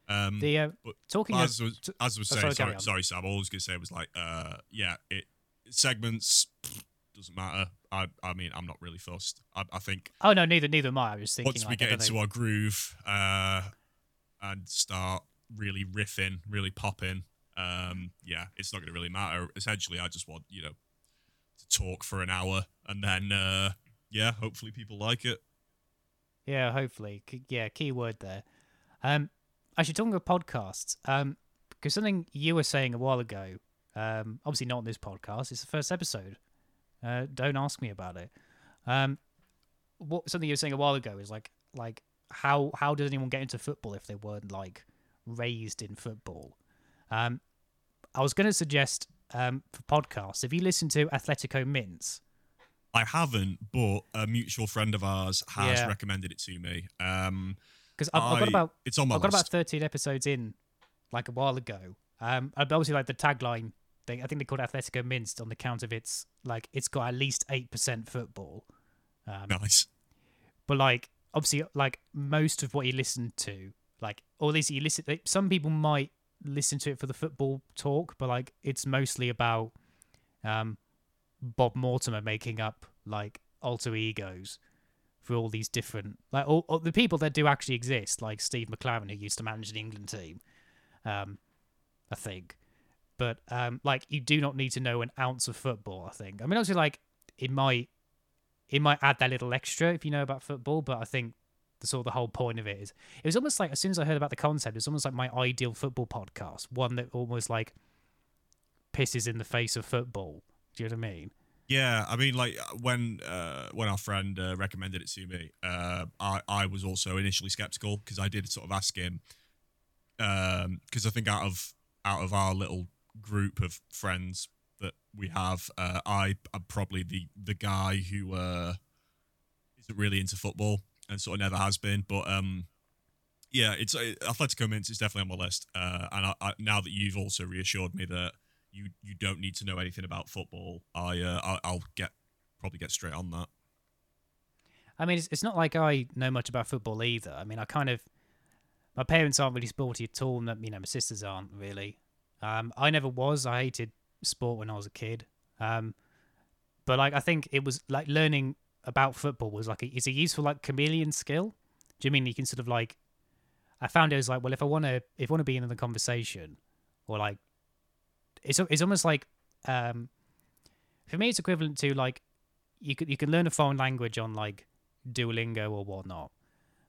um the uh, but talking as of, was, as was oh, saying, sorry, sorry, sorry, Sam. All I was gonna say was like, uh, yeah, it segments doesn't matter. I, I mean, I'm not really fussed. I, I think oh no, neither neither am I. I was thinking once we get into know. our groove, uh, and start really riffing, really popping, um, yeah, it's not gonna really matter. Essentially, I just want you know to talk for an hour, and then uh, yeah, hopefully people like it. Yeah, hopefully. Yeah, key word there. Um, actually, talking of podcasts, um, because something you were saying a while ago, um, obviously not on this podcast. It's the first episode. Uh, don't ask me about it. Um, what something you were saying a while ago is like, like how how does anyone get into football if they weren't like raised in football? Um, I was going to suggest um for podcasts if you listen to Athletico Mince. I haven't, but a mutual friend of ours has Yeah. recommended it to me. Um, because I've, I've got about it's on my I've got about 13 episodes in, like a while ago. Um, obviously like the tagline thing. I think they called Athletico Mince on the count of its like it's got at least eight percent football. Um, nice. But like obviously like most of what you listen to, like or at least you listen. Like, some people might listen to it for the football talk, but like it's mostly about um, Bob Mortimer making up like alter egos for all these different like all, all the people that do actually exist, like Steve McClaren who used to manage the England team, um, I think. But um, like you do not need to know an ounce of football. I think. I mean, obviously, like it might it might add that little extra if you know about football, but I think the sort of the whole point of it is it was almost like as soon as I heard about the concept, it was almost like my ideal football podcast, one that almost like pisses in the face of football. Do you know what I mean? Yeah, I mean, like when uh, when our friend uh, recommended it to me, uh, I I was also initially skeptical because I did sort of ask him because um, I think out of out of our little group of friends that we have, uh, I am probably the the guy who uh, isn't really into football and sort of never has been. But um, yeah, it's uh, Athletico Mince is definitely on my list. Uh, and I, I, now that you've also reassured me that you you don't need to know anything about football, I uh, I, I'll get probably get straight on that. I mean, it's, it's not like I know much about football either. I mean, I kind of my parents aren't really sporty at all, and you know, my sisters aren't really. Um, I never was. I hated sport when I was a kid. Um, but like, I think it was like learning about football was like a, it's a useful like chameleon skill. Do you mean you can sort of like? I found it was like, well, if I want to, if I want to be in the conversation, or like, it's it's almost like, um, for me, it's equivalent to like, you could you can learn a foreign language on like Duolingo or whatnot,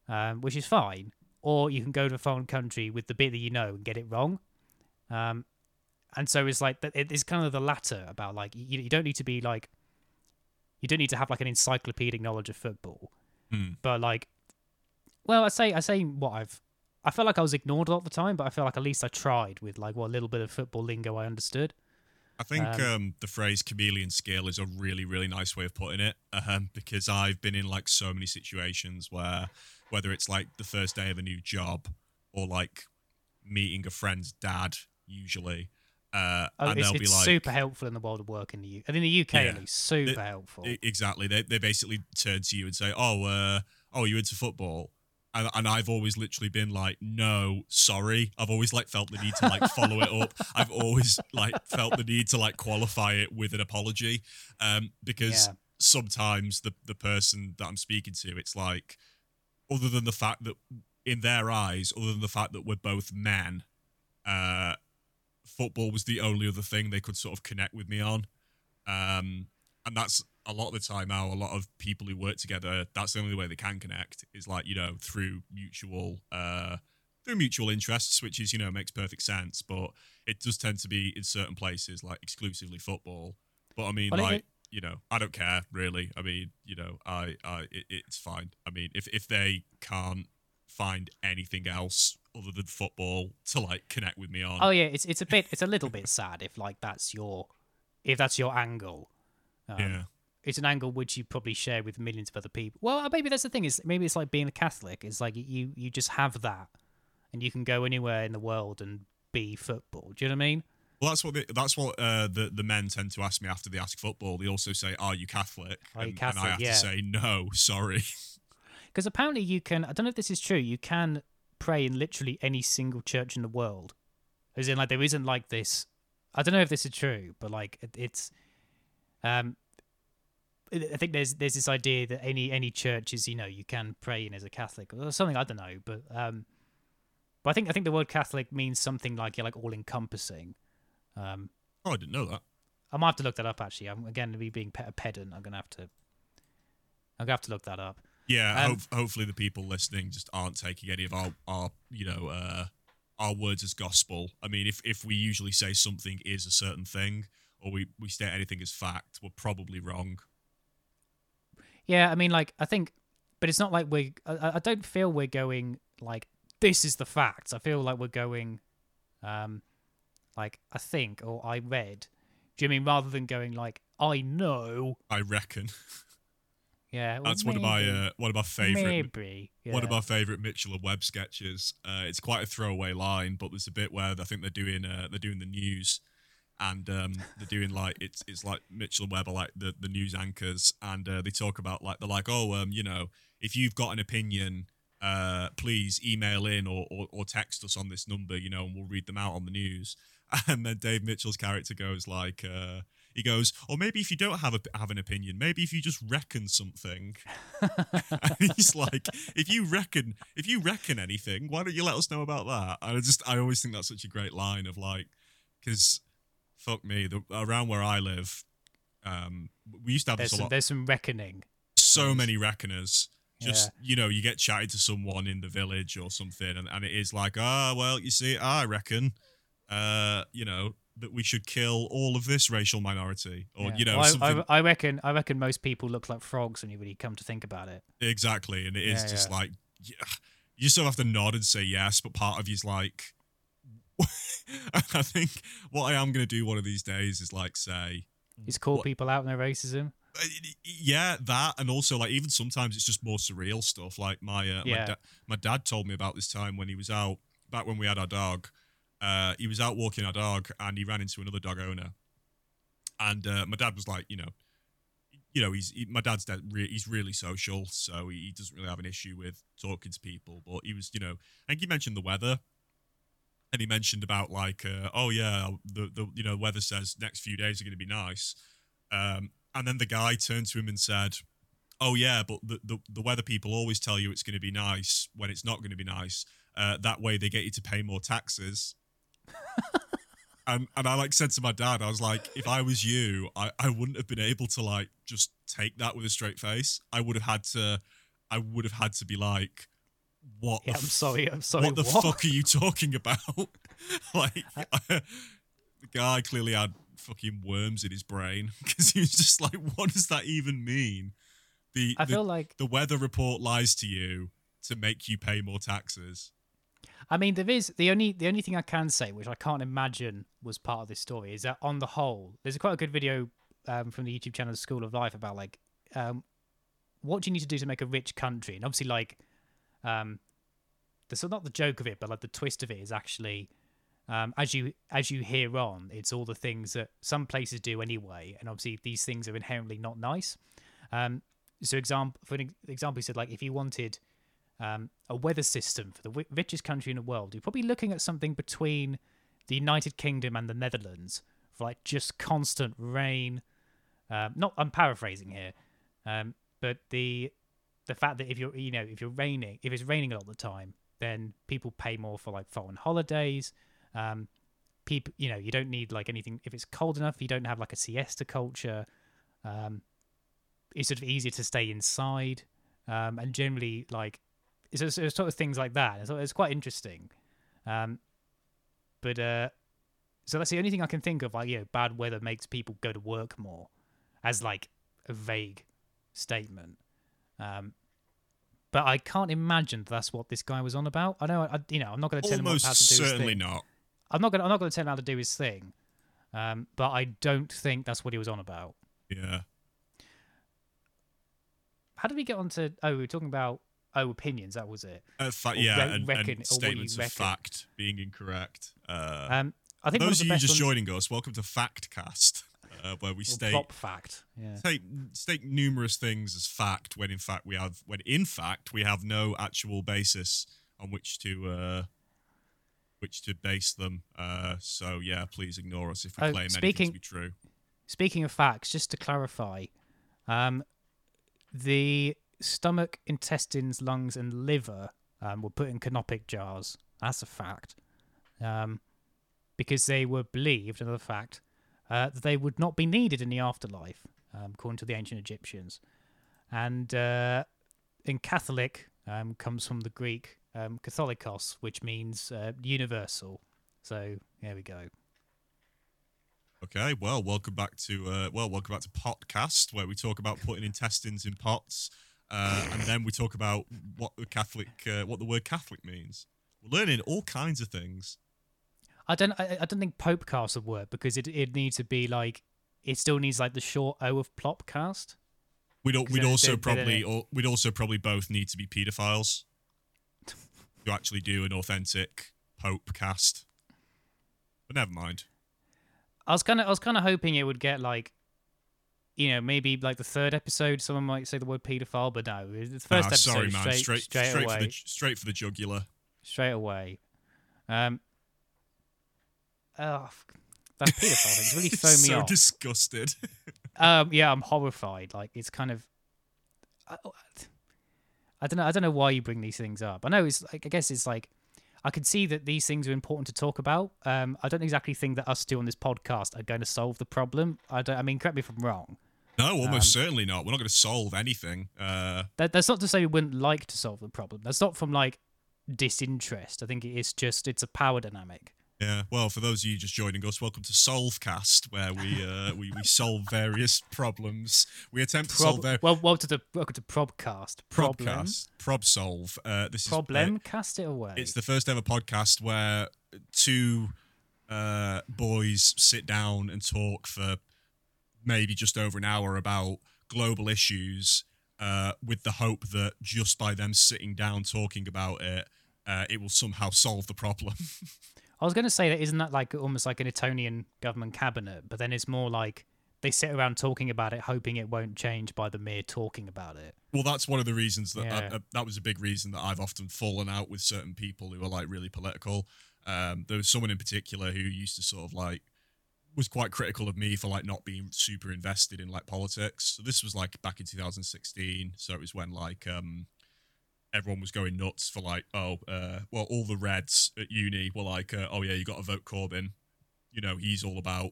um, which is fine. Or you can go to a foreign country with the bit that you know and get it wrong. Um, and so it's like that. it's kind of the latter about like you, you don't need to be like you don't need to have like an encyclopedic knowledge of football Mm. but like well i say i say what i've i felt like i was ignored a lot of the time but i feel like at least i tried with like what little bit of football lingo i understood I think Um, um, the phrase chameleon skill is a really, really nice way of putting it. Um, because I've been in like so many situations where, whether it's like the first day of a new job or like meeting a friend's dad, usually, uh, oh, and it's, they'll be like, super helpful in the world of work in the U- and in the uk Yeah. at least super It- helpful exactly. They they basically turn to you and say, "Oh, uh, oh, you into football?" And, and I've always literally been like, "No, sorry." I've always like felt the need to like follow it up. [LAUGHS] I've always like felt the need to like qualify it with an apology, um, because Yeah. sometimes the the person that I'm speaking to, it's like, other than the fact that in their eyes, other than the fact that we're both men, uh, football was the only other thing they could sort of connect with me on. Um, and that's a lot of the time now, a lot of people who work together, that's the only way they can connect is like, you know, through mutual, uh, through mutual interests, which is, you know, makes perfect sense. But it does tend to be in certain places like exclusively football. But I mean, it- like, you know, I don't care really. I mean, you know, I, I, it, it's fine. I mean, if if they can't find anything else other than football to like connect with me on, oh yeah it's it's a bit it's a little bit sad if like that's your if that's your angle um, yeah, it's an angle which you probably share with millions of other people. Well, maybe that's the thing is maybe it's like being a Catholic. It's like you you just have that, and you can go anywhere in the world and be football. Do you know what I mean? Well, that's what they, that's what uh, the the men tend to ask me after they ask football. They also say, "Are you Catholic?" Are you and, and I have Yeah. to say, "No, sorry." [LAUGHS] Because apparently you can. I don't know if this is true. You can pray in literally any single church in the world. As in, like there isn't like this. I don't know if this is true, but like it, it's. Um, I think there's there's this idea that any any church is you know you can pray in as a Catholic or something I don't know, but um, but I think I think the word Catholic means something like you're like all encompassing. Um, oh, I didn't know that. I might have to look that up actually. I'm again to be being a pedant. I'm gonna have to. I'm gonna have to look that up. Yeah, Um, hope, hopefully the people listening just aren't taking any of our our you know uh, our words as gospel. I mean, if if we usually say something is a certain thing or we we state anything as fact, we're probably wrong. Yeah, I mean, like I think, but it's not like we. I, I don't feel we're going like this is the facts. I feel like we're going, um, like I think or I read. Do you mean rather than going like I know? I reckon [LAUGHS] Yeah, well, that's one of my uh, one of my favorite Maybe. one of yeah. my favorite Mitchell and Webb sketches. Uh, it's quite a throwaway line, but there's a bit where I think they're doing uh, they're doing the news, and um, they're doing like it's it's like Mitchell and Webb are like the, the news anchors, and uh, they talk about like they're like oh um you know if you've got an opinion, uh, please email in or, or or text us on this number, you know, and we'll read them out on the news. [LAUGHS] And then Dave Mitchell's character goes like, uh, he goes, or maybe if you don't have a have an opinion, maybe if you just reckon something. [LAUGHS] and he's like, if you reckon, if you reckon anything, why don't you let us know about that? And I just, I always think that's such a great line of like, because fuck me, the, around where I live, um, we used to have There's this a some, lot. there's some reckoning. So Nice. many reckoners. Just you know, you get chatted to someone in the village or something, and, and it is like, ah, well, you see, I reckon, uh, you know, that we should kill all of this racial minority, or Yeah. you know, Well, I- something I, I reckon I reckon most people look like frogs when you really come to think about it. exactly. And it is Yeah, just yeah. like, you still have to nod and say yes, but part of you's like, [LAUGHS] I think what I am gonna do one of these days is like say, Is call What- people out on their racism. Uh, yeah that and also like even sometimes it's just more surreal stuff like my uh, my, da- my dad told me about this time when he was out back when we had our dog uh he was out walking our dog and he ran into another dog owner and uh, my dad was like you know you know he's he, my dad's dad re- he's really social so he, he doesn't really have an issue with talking to people but he was you know I think he mentioned the weather and he mentioned about like uh, oh yeah the the you know weather says next few days are going to be nice um, and then the guy turned to him and said, "Oh yeah, but the the, the weather people always tell you it's going to be nice when it's not going to be nice. Uh, that way they get you to pay more taxes." [LAUGHS] and and I like said to my dad, I was like, if I was you, I, I wouldn't have been able to like just take that with a straight face. I would have had to, I would have had to be like, what? Yeah, the I'm sorry. I'm sorry. what the what? fuck are you talking about? [LAUGHS] like, [LAUGHS] the guy clearly had fucking worms in his brain because he was just like, what does that even mean? The, I the, feel like the weather report lies to you to make you pay more taxes. I mean there is the only the only thing I can say, which I can't imagine was part of this story, is that on the whole, there's quite a good video um, from the YouTube channel School of Life about like um, what do you need to do to make a rich country, and obviously like um, the so not the joke of it, but like the twist of it is actually um, as you as you hear on, it's all the things that some places do anyway, and obviously these things are inherently not nice. Um, so example for an example, he said like if you wanted um, a weather system for the wi- richest country in the world, you're probably looking at something between the United Kingdom and the Netherlands for like just constant rain. Um, not I'm paraphrasing here, um, but the the fact that if you're you know if you're raining if it's raining a lot of the time, then people pay more for like foreign holidays. Um, people you know you don't need like anything if it's cold enough you don't have like a siesta culture. Um, it's sort of easier to stay inside, um, and generally like it's, it's, it's sort of things like that. It's, it's quite interesting. Um, but uh, so that's the only thing I can think of. Like, you know, bad weather makes people go to work more, as like a vague statement. Um, but I can't imagine that's what this guy was on about. I know, I, you know, I'm not going to tell him how to do his certainly not. I'm not going. to I'm not going to tell him how to do his thing. Um, but I don't think that's what he was on about. Yeah. How did we get on to? Oh, we were talking about oh opinions. That was it. Uh, fa- yeah, re- and, and reckon- you statements of fact being incorrect. Uh, Um, I think those of you just ones- joining us, welcome to Factcast, uh, where we state fact. Yeah. state state numerous things as fact when in fact we have when in fact we have no actual basis on which to uh which to base them uh so yeah please ignore us if we Oh, claim anything speaking- to be true Speaking of facts, just to clarify, um, the stomach, intestines, lungs, and liver um, were put in canopic jars. That's a fact. Um, because they were believed, another fact, uh, that they would not be needed in the afterlife, um, according to the ancient Egyptians. And uh, in Catholic, um, comes from the Greek um, Catholicos, which means uh, universal. So there we go. okay well welcome back to uh well welcome back to podcast where we talk about putting intestines in pots uh and then we talk about what the catholic uh, what the word catholic means we're learning all kinds of things I don't. I, I don't think Popecast would work because it it needs to be like it still needs like the short O of Plopcast. We'd, al- 'Cause we'd then- also then- then probably it- al- we'd also probably both need to be pedophiles [LAUGHS] to actually do an authentic Pope cast. But never mind. I was kind of I was kind of hoping it would get like you know, maybe like the third episode, someone might say the word paedophile, but no, the first Ah, episode sorry, man. straight, Straight, straight, straight, away, for the straight for the jugular. straight away. Um, oh, that paedophile thing's really [LAUGHS] thrown me so off. disgusted. [LAUGHS] Um, yeah, I'm horrified. Like it's kind of, I, I don't know. I don't know why you bring these things up. I know it's like I guess it's like I can see that these things are important to talk about. Um, I don't exactly think that us two on this podcast are going to solve the problem. I don't. I mean, correct me if I'm wrong. No, almost Um, certainly not. We're not going to solve anything. Uh, That, that's not to say we wouldn't like to solve the problem. That's not from like disinterest. I think it's just it's a power dynamic. yeah. Well, for those of you just joining us, welcome to Solvecast, where we uh, [LAUGHS] we, we solve various problems. We attempt to solve Prob- their well, welcome to the welcome to Probcast. Problem. probcast. Prob solve. Uh, this is uh, Problem. Cast it away. It's the first ever podcast where two uh, boys sit down and talk for maybe just over an hour about global issues uh, with the hope that just by them sitting down talking about it, uh, it will somehow solve the problem. [LAUGHS] I was going to say that isn't that like almost like an Etonian government cabinet, but then it's more like they sit around talking about it, hoping it won't change by the mere talking about it. well, that's one of the reasons that Yeah. uh, uh, that was a big reason that I've often fallen out with certain people who are like really political. Um, there was someone in particular who used to sort of like was quite critical of me for like not being super invested in like politics. So this was like back in 2016. So it was when like um everyone was going nuts for like oh uh well all the Reds at uni were like uh, oh yeah you got to vote Corbyn. You know he's all about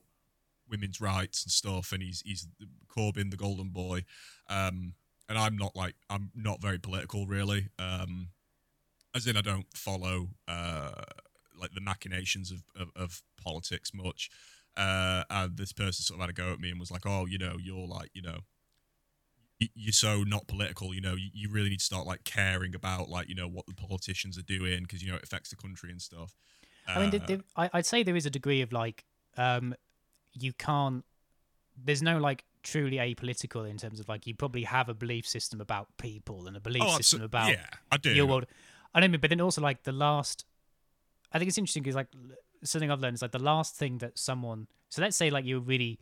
women's rights and stuff, and he's he's Corbyn the golden boy. Um, and I'm not like I'm not very political really. Um, as in I don't follow uh like the machinations of of, of politics much. Uh, and this person sort of had a go at me and was like, "Oh, you know, you're like, you know, you're so not political. You know, you, really need to start like caring about like, you know, what the politicians are doing because you know it affects the country and stuff." I mean, Uh, there, there, I, I'd say there is a degree of like, um, you can't. There's no like truly apolitical in terms of like you probably have a belief system about people and a belief oh, system about yeah, I do. your world. I don't mean, but then also like the last. I think it's interesting because like something I've learned is like the last thing that someone. So let's say like you're really,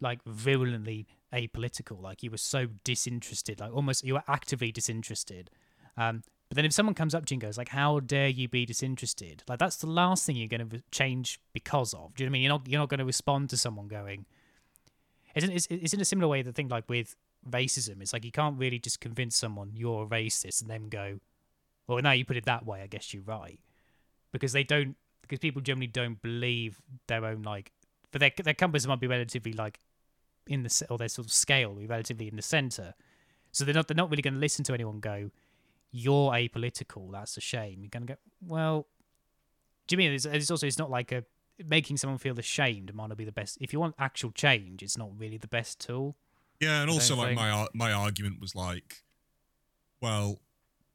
like virulently apolitical, like you were so disinterested, like almost you were actively disinterested. Um, but then if someone comes up to you and goes like, "How dare you be disinterested?" Like that's the last thing you're going to change because of. Do you know what I mean? You're not you're not going to respond to someone going. It's in, it's, it's in a similar way. The thing like with racism, it's like you can't really just convince someone you're a racist and then go, well, now you put it that way, I guess you're right, because they don't, because people generally don't believe their own like, but their their compass might be relatively like in the or their sort of scale be relatively in the center, so they're not they're not really going to listen to anyone go, you're apolitical, that's a shame. You're going to go, well, do you mean it's, it's also it's not like a making someone feel ashamed might not be the best. If you want actual change, it's not really the best tool. Yeah, and also like think- my my argument was like, well,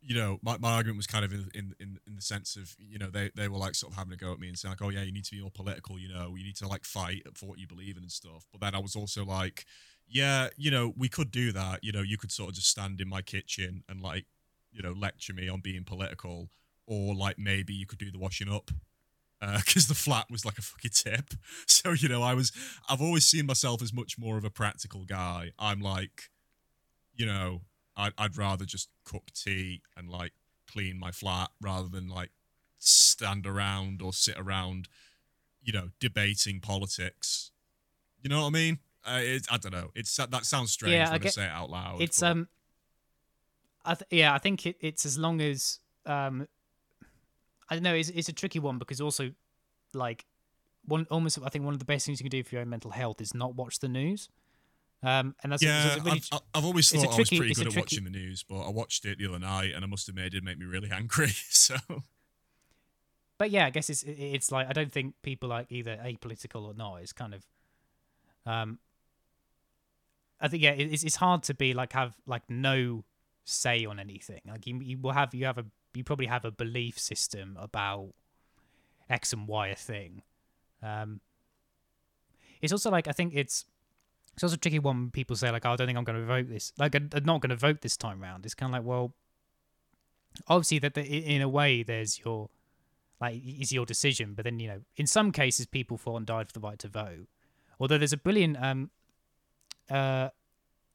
you know, my, my argument was kind of in, in in in the sense of you know they they were like sort of having a go at me and saying like, oh yeah, you need to be more political, you know, you need to like fight for what you believe in and stuff. But then I was also like, yeah, you know, we could do that. You know, you could sort of just stand in my kitchen and like, you know, lecture me on being political, or like maybe you could do the washing up uh, [LAUGHS] because the flat was like a fucking tip. [LAUGHS] So you know, I was I've always seen myself as much more of a practical guy. I'm like, you know, I'd I'd rather just cook tea and like clean my flat rather than like stand around or sit around, you know, debating politics. You know what I mean? Uh, it, I don't know. It's that sounds strange Yeah, I when I, get- say it out loud. it's but- um I th- yeah i think it, it's as long as um i don't know it's, it's a tricky one because also like one almost i think one of the best things you can do for your own mental health is not watch the news um and that's yeah, a really, I've, I've- I've always thought I was pretty good at tricky- watching the news, but I watched it the other night, and I must admit it did make me really angry. [LAUGHS] So. But yeah i guess it's it's like i don't think people like either apolitical or not. It's kind of um i think yeah it's, it's hard to be like have like no say on anything. Like you, you will have you have a you probably have a belief system about x and y a thing. Um it's also like i think it's it's also a tricky one when people say like oh, i don't think i'm going to vote this like i'm not going to vote this time round. It's kind of like well obviously that the, in a way there's your like is your decision but then you know in some cases people fought and died for the right to vote. Although there's a brilliant um uh,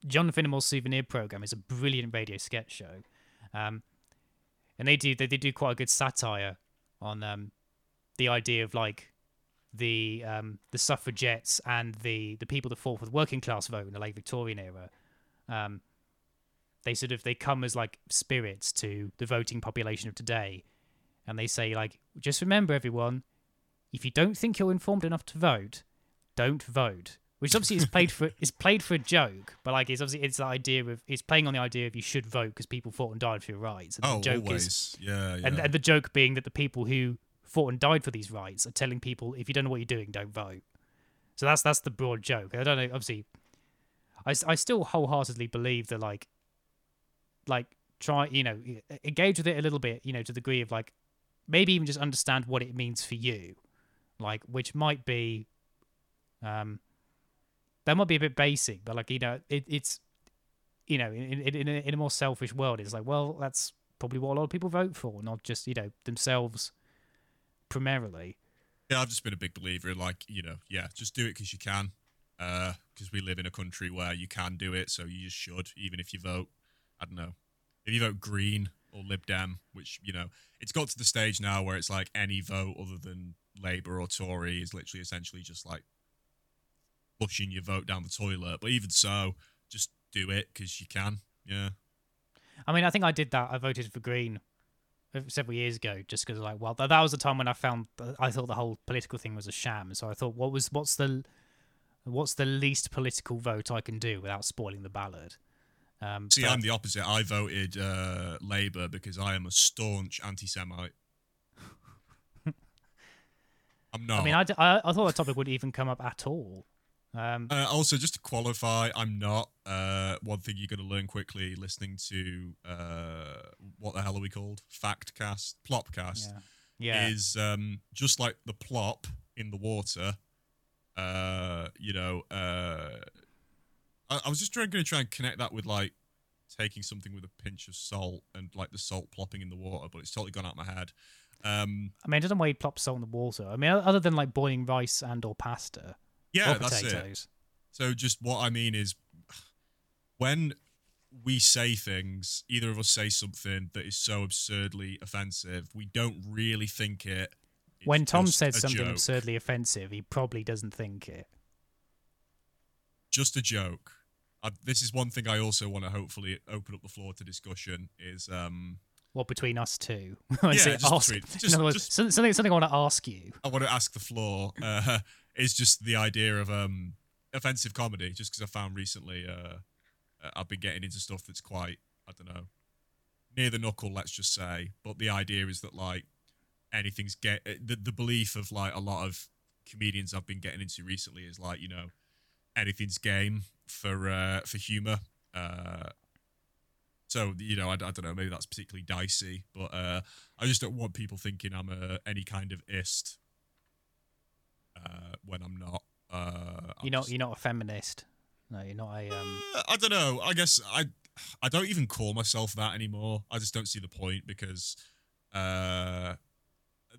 John Finnemore's Souvenir Program is a brilliant radio sketch show, um, and they do they, they do quite a good satire on um, the idea of like the um, the suffragettes and the the people that fought for the working class vote in the late Victorian era. Um, they sort of they come as like spirits to the voting population of today, and they say like just remember everyone, if you don't think you're informed enough to vote, don't vote. Which obviously is played for is played for a joke, but like it's obviously it's the idea of it's playing on the idea of you should vote because people fought and died for your rights. And oh, the joke always. is yeah, yeah. and, and the joke being that the people who fought and died for these rights are telling people if you don't know what you're doing, don't vote. So that's that's the broad joke. I don't know. Obviously, I, I still wholeheartedly believe that like like try you know engage with it a little bit you know to the degree of like maybe even just understand what it means for you like which might be um that might be a bit basic but like you know it, it's you know in, in, in a more selfish world it's like well that's probably what a lot of people vote for not just you know themselves primarily Yeah, I've just been a big believer in like, you know, yeah, just do it because you can. Because we live in a country where you can do it, so you just should, even if you vote. I don't know. If you vote Green or Lib Dem, which, you know, it's got to the stage now where it's like any vote other than Labour or Tory is literally essentially just like pushing your vote down the toilet. But even so, just do it because you can. Yeah. I mean, I think I did that. I voted for Green uh, several years ago, just because, like, well, th- that was the time when I found I thought the whole political thing was a sham. So I thought, what was what's the what's the least political vote I can do without spoiling the ballot? Um, See, but- I'm the opposite. I voted uh, Labour because I am a staunch anti Semite. [LAUGHS] I'm not. I mean, I, d- I, I thought that topic would even come up at all. Um, Uh, also, just to qualify, I'm not. Uh, one thing you're going to learn quickly listening to uh, what the hell are we called? Factcast, Plopcast yeah, yeah. is um, just like the plop in the water. Uh, you know, uh, I, I was just trying to try and connect that with like taking something with a pinch of salt and like the salt plopping in the water, but it's totally gone out of my head. Um, I mean, it doesn't weigh plop salt in the water. I mean, other than like boiling rice and or pasta yeah, or that's it. So just what I mean is when we say things, either of us say something that is so absurdly offensive, we don't really think it. When Tom says something joke. absurdly offensive, he probably doesn't think it. just a joke. I, this is one thing I also want to hopefully open up the floor to discussion. Is um, What between us two? [LAUGHS] Yeah, just ask- between- in just- other words, just- something something I want to ask you. I want to ask the floor. Uh, is just the idea of um, offensive comedy. Just because I found recently, uh, uh, I've been getting into stuff that's quite, I don't know, near the knuckle. Let's just say. But the idea is that like anything's get uh, the the belief of like a lot of comedians I've been getting into recently is like you know anything's game for uh, for humor. Uh, so you know, I, I don't know. Maybe that's particularly dicey, but uh, I just don't want people thinking I'm a, any kind of ist uh, when I'm not. Uh, I'm You're not just- you're not a feminist. No, you're not a um. Uh, I don't know. I guess I I don't even call myself that anymore. I just don't see the point because uh,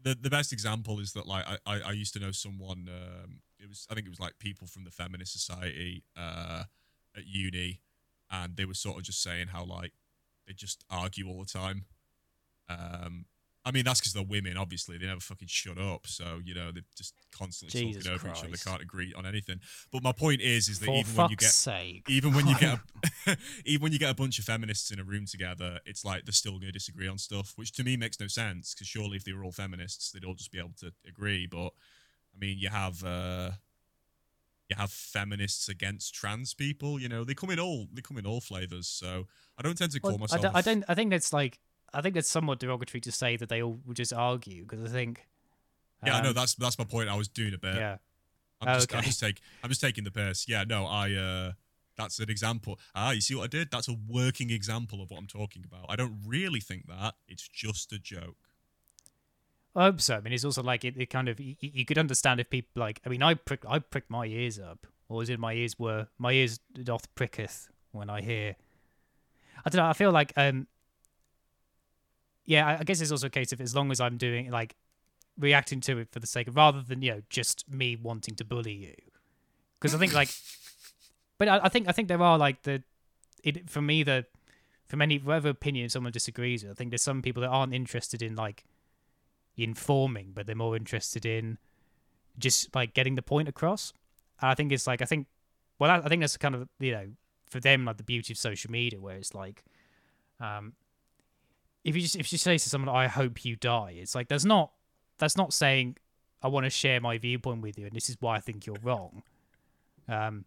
the the best example is that like I, I, I used to know someone. Um, it was I think it was like people from the feminist society uh, at uni, and they were sort of just saying how like they just argue all the time. Um, I mean that's because they're women. Obviously, they never fucking shut up. So you know they're just constantly Jesus talking over each other. Christ. Can't agree on anything. But my point is, is that For even when you get sake. even when you get a, [LAUGHS] even when you get a bunch of feminists in a room together, it's like they're still going to disagree on stuff, which to me makes no sense. Because surely, if they were all feminists, they'd all just be able to agree. But I mean, you have uh, you have feminists against trans people. You know, they come in all they come in all flavors. So I don't tend to call Well, I, myself. don't, I don't. I think that's like. I think that's somewhat derogatory to say that they all would just argue because I think. yeah, I know um, that's that's my point. I was doing a bit. Yeah. I'm Oh, just, I'm just take, I'm just taking the piss. Yeah, no, I. uh That's an example. Ah, you see what I did? That's a working example of what I'm talking about. I don't really think that. It's just a joke. I hope so. I mean, it's also like it, it kind of you, you could understand if people like. I mean, I prick, I pricked my ears up, or is it my ears were my ears doth pricketh when I hear. I don't know. I feel like um. Yeah, I, guess it's also a case of as long as I'm doing like reacting to it for the sake of rather than you know just me wanting to bully you, because I think like [LAUGHS] but I, I think I think there are like the it for me the from any whatever opinion someone disagrees with. I think there's some people that aren't interested in like informing, but they're more interested in just like getting the point across. And I think it's like I think well I, I think that's kind of you know for them like the beauty of social media where it's like um if you just if you say to someone I hope you die, it's like there's not that's not saying I want to share my viewpoint with you and this is why I think you're wrong. Um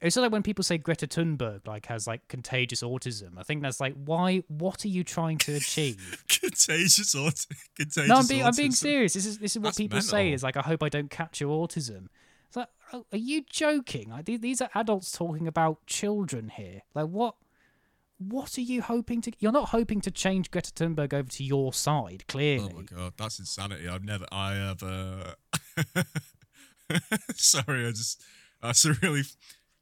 it's like when people say Greta Thunberg like has like contagious autism. I think that's like why what are you trying to achieve? [LAUGHS] contagious autism. Contagious no, I'm being I'm being serious. This is this is what That's people say is like I hope I don't catch your autism. It's like oh, are you joking? Like these are adults talking about children here. Like what what are you hoping to You're not hoping to change Greta Thunberg over to your side, clearly. Oh my god, that's insanity. I've never, I have. Uh... [LAUGHS] Sorry, I just. That's a really.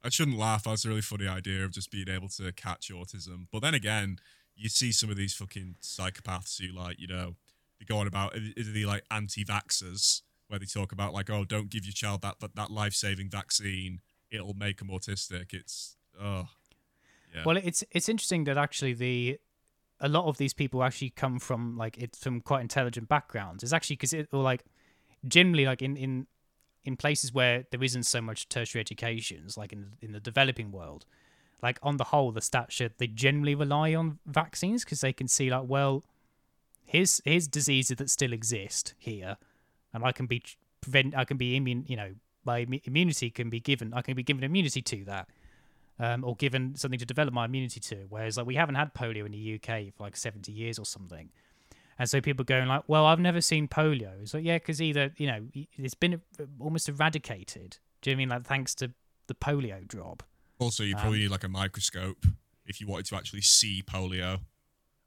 I shouldn't laugh. That's a really funny idea of just being able to catch autism. But then again, you see some of these fucking psychopaths who like, you know, they go on about is they like anti-vaxxers where they talk about like, oh, don't give your child that that, that life-saving vaccine. It'll make them autistic. It's oh. Yeah. Well, it's it's interesting that actually the a lot of these people actually come from like it's from quite intelligent backgrounds. It's actually because it or like generally like in in in places where there isn't so much tertiary educations, like in in the developing world, like on the whole, the stats they generally rely on vaccines because they can see like, well, here's here's diseases that still exist here, and I can be prevent, I can be immune, you know, my immunity can be given, I can be given immunity to that. Um, or given something to develop my immunity to, whereas like we haven't had polio in the UK for like seventy years or something, and so people going like, "Well, I've never seen polio." It's like, yeah, because either you know it's been almost eradicated. Do you know what I mean like thanks to the polio drop? Also, you Um, probably need like a microscope if you wanted to actually see polio.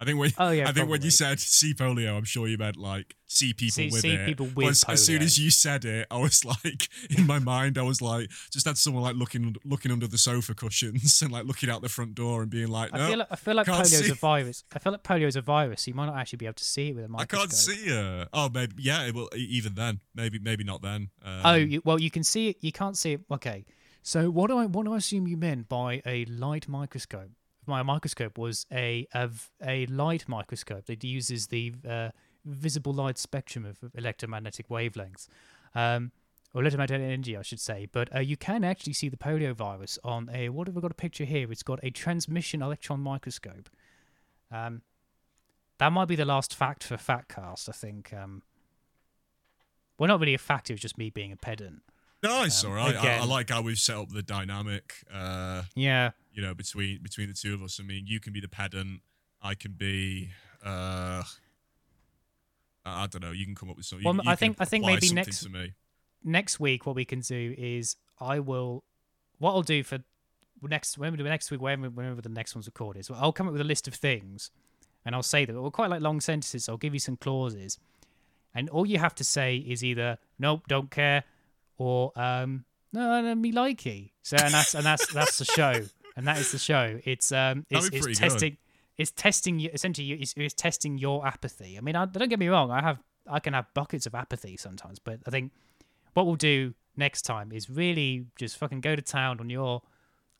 I think when Oh yeah, I think when you said see polio, I'm sure you meant like see people See- with see it. people with as, as soon as you said it, I was [LAUGHS] like, in my mind, I was like, just had someone like looking looking under the sofa cushions [LAUGHS] and like looking out the front door and being like, I no, feel like I feel like can't polio is see. a virus. I feel like polio is a virus. So you might not actually be able to see it with a microscope. I can't see her. Oh, maybe yeah. Well, even then, maybe maybe not then. Um, Oh, you, well, you can see it. You can't see it. Okay. So what do I what do I assume you meant by a light microscope? My microscope was a a, a light microscope that uses the uh, visible light spectrum of electromagnetic wavelengths, um, or electromagnetic energy, I should say. But uh, you can actually see the polio virus on a what have I got a picture here? It's got a transmission electron microscope. Um, that might be the last fact for Fatcast. I think. Um, well, not really a fact. It was just me being a pedant. no, it's um, all right. I, I like how we've set up the dynamic. Uh, Yeah. You know, between between the two of us. I mean, you can be the pedant. I can be. uh I don't know. You can come up with something. Well, you, you I think- I think maybe next- next week what we can do is I will what I'll do for next whenever next week whenever, whenever the next one's recorded is I'll come up with a list of things and I'll say that we're quite like long sentences so I'll give you some clauses and all you have to say is either nope don't care or um no no me likey so and that's and that's that's the show and that is the show it's um it's, it's pretty good. testing it's testing you essentially you- it's, it's testing your apathy I mean I, don't get me wrong I have I can have buckets of apathy sometimes but I think what we'll do next time is really just fucking go to town on your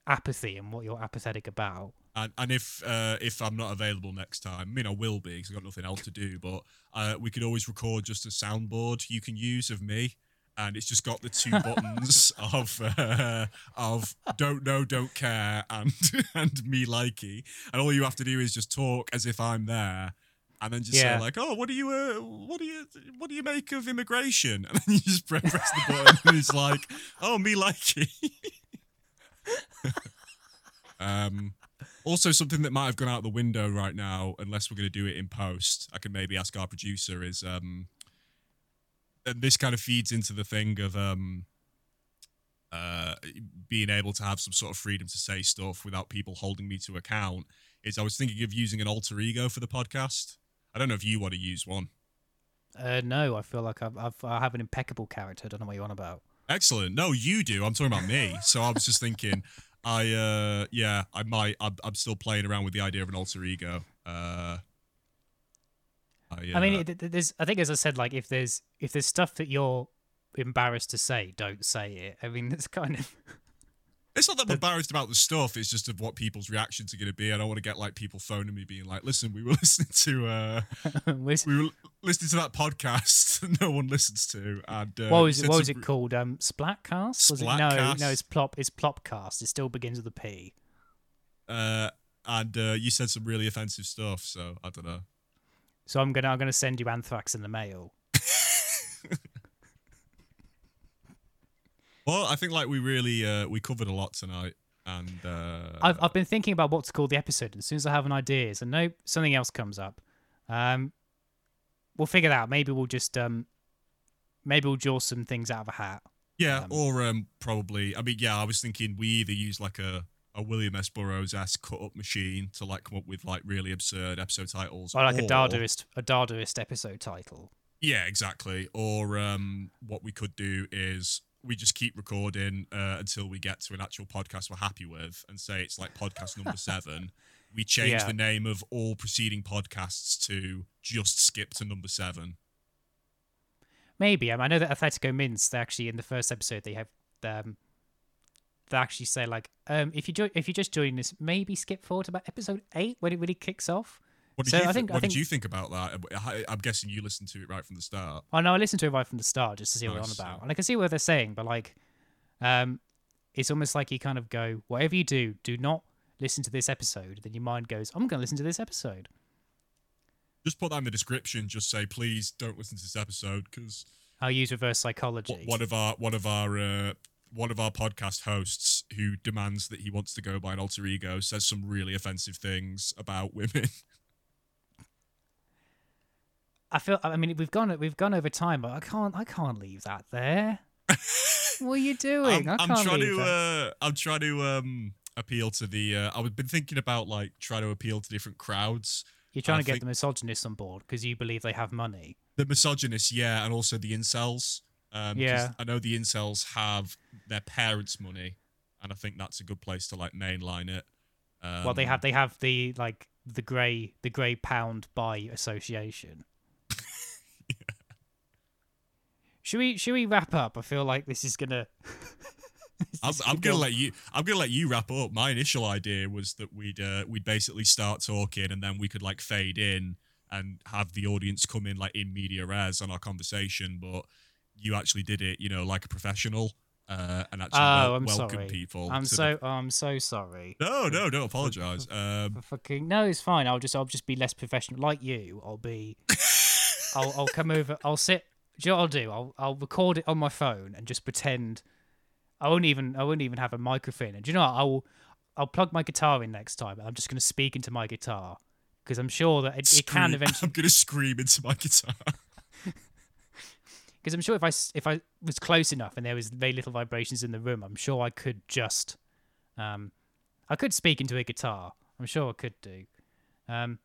apathy and what you're apathetic about. And, and if uh, if I'm not available next time, I mean I will be because I've got nothing else to do. But uh, we could always record just a soundboard you can use of me, and it's just got the two buttons [LAUGHS] of uh, of don't know, don't care, and [LAUGHS] and me likey, and all you have to do is just talk as if I'm there. And then just Yeah. say like, oh, what do you, uh, what do you, what do you make of immigration? [LAUGHS] And then you just press, the button, and it's like, oh, me likey. um, also, something that might have gone out the window right now, unless we're going to do it in post, I can maybe ask our producer is um, and this kind of feeds into the thing of um, uh, being able to have some sort of freedom to say stuff without people holding me to account. Is I was thinking of using an alter ego for the podcast. I don't know if you want to use one. Uh, no, I feel like I've, I've I have an impeccable character. I don't know what you're on about. Excellent. No, you do. I'm talking about me. So I was just thinking, I uh yeah, I might. I'm, I'm still playing around with the idea of an alter ego. Uh, I, I mean, it, there's I think as I said, like if there's if there's stuff that you're embarrassed to say, don't say it. I mean, [LAUGHS] it's kind of It's not that I'm embarrassed about the stuff. It's just of what people's reactions are going to be. I don't want to get like people phoning me being like, "Listen, we were [LAUGHS] listening to uh, [LAUGHS] Was- we were listening to that podcast that no one listens to." And uh, what was it? What was it called? Um, Splatcast? Was it? No, no, it's plop. It's Plopcast. It still begins with a P. Uh, and uh, you said some really offensive stuff. So I don't know. So I'm gonna I'm gonna send you anthrax in the mail. [LAUGHS] Well, I think like we really uh, we covered a lot tonight, and uh, I've I've been thinking about what to call the episode, as soon as I have an idea, so no something else comes up, um, we'll figure that out. Maybe we'll just um, maybe we'll draw some things out of a hat. yeah, um, or um, probably. I mean, yeah, I was thinking we either use like a a William S Burroughs esque cut up machine to like come up with like really absurd episode titles, Or like a Dadaist a Dadaist episode title. Yeah, exactly. Or um, what we could do is we just keep recording uh, until we get to an actual podcast we're happy with, and say it's like podcast number [LAUGHS] seven. We change Yeah. the name of all preceding podcasts to just skip to number seven. Maybe. Um, I know that Athletico Mince, they actually in the first episode they have um they actually say like um if you jo- if you just join this, maybe skip forward to about episode eight when it really kicks off. What did So you think- I what think- did you think about that? I, I'm guessing you listened to it right from the start. Oh no, I listened to it right from the start just to see what Nice, they're on about, and I can see what they're saying, but like, um, it's almost like you kind of go, whatever you do, do not listen to this episode. Then your mind goes, I'm going to listen to this episode. Just put that in the description. Just say, please don't listen to this episode because I'll use reverse psychology. one of our one of our uh, one of our podcast hosts who demands that he wants to go by an alter ego says some really offensive things about women. [LAUGHS] I feel. I mean, we've gone we've gone over time, but I can't I can't leave that there. [LAUGHS] what are you doing? I'm, I I'm trying leave to uh, I'm trying to um appeal to the uh, I've been thinking about like trying to appeal to different crowds. You're trying I to get think- the misogynists on board because you believe they have money. The misogynists, yeah, and also the incels. Um, Yeah. I know the incels have their parents' money, and I think that's a good place to like mainline it. Um, well, they have they have the like the grey the grey pound by association. [LAUGHS] Should we should we wrap up? I feel like this is gonna. [LAUGHS] this I'm, is I'm gonna go- let you. I'm gonna let you wrap up. My initial idea was that we'd uh, we'd basically start talking, and then we could like fade in and have the audience come in like in media res on our conversation. But you actually did it, you know, like a professional, uh, and actually Oh, wel- welcome sorry. people. I'm to the- so oh, I'm so sorry. no, no, don't apologize. Um, For fucking no, it's fine. I'll just I'll just be less professional, like you. I'll be. [LAUGHS] I'll I'll come over. I'll sit. Do you know what I'll do? I'll I'll record it on my phone and just pretend. I won't even I won't even have a microphone. And do you know what? I will. I'll plug my guitar in next time, and I'm just going to speak into my guitar because I'm sure that it, it can [LAUGHS] eventually. I'm gonna scream into my guitar. Because I'm sure if I if I was close enough and there was very little vibrations in the room, I'm sure I could just, um, I could speak into a guitar. I'm sure I could do. Um,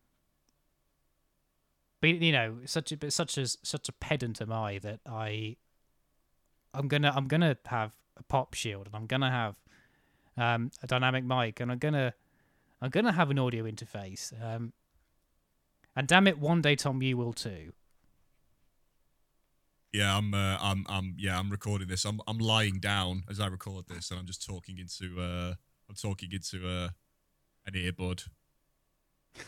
but you know, such a but such as such a pedant am I that I, I'm gonna I'm gonna have a pop shield and I'm gonna have, um, a dynamic mic and I'm gonna, I'm gonna have an audio interface. Um, and damn it, one day Tom, you will too. Yeah, I'm. Uh, I'm. I'm. Yeah, I'm recording this. I'm. I'm lying down as I record this, and I'm just talking into. Uh, I'm talking into uh, an earbud. [LAUGHS]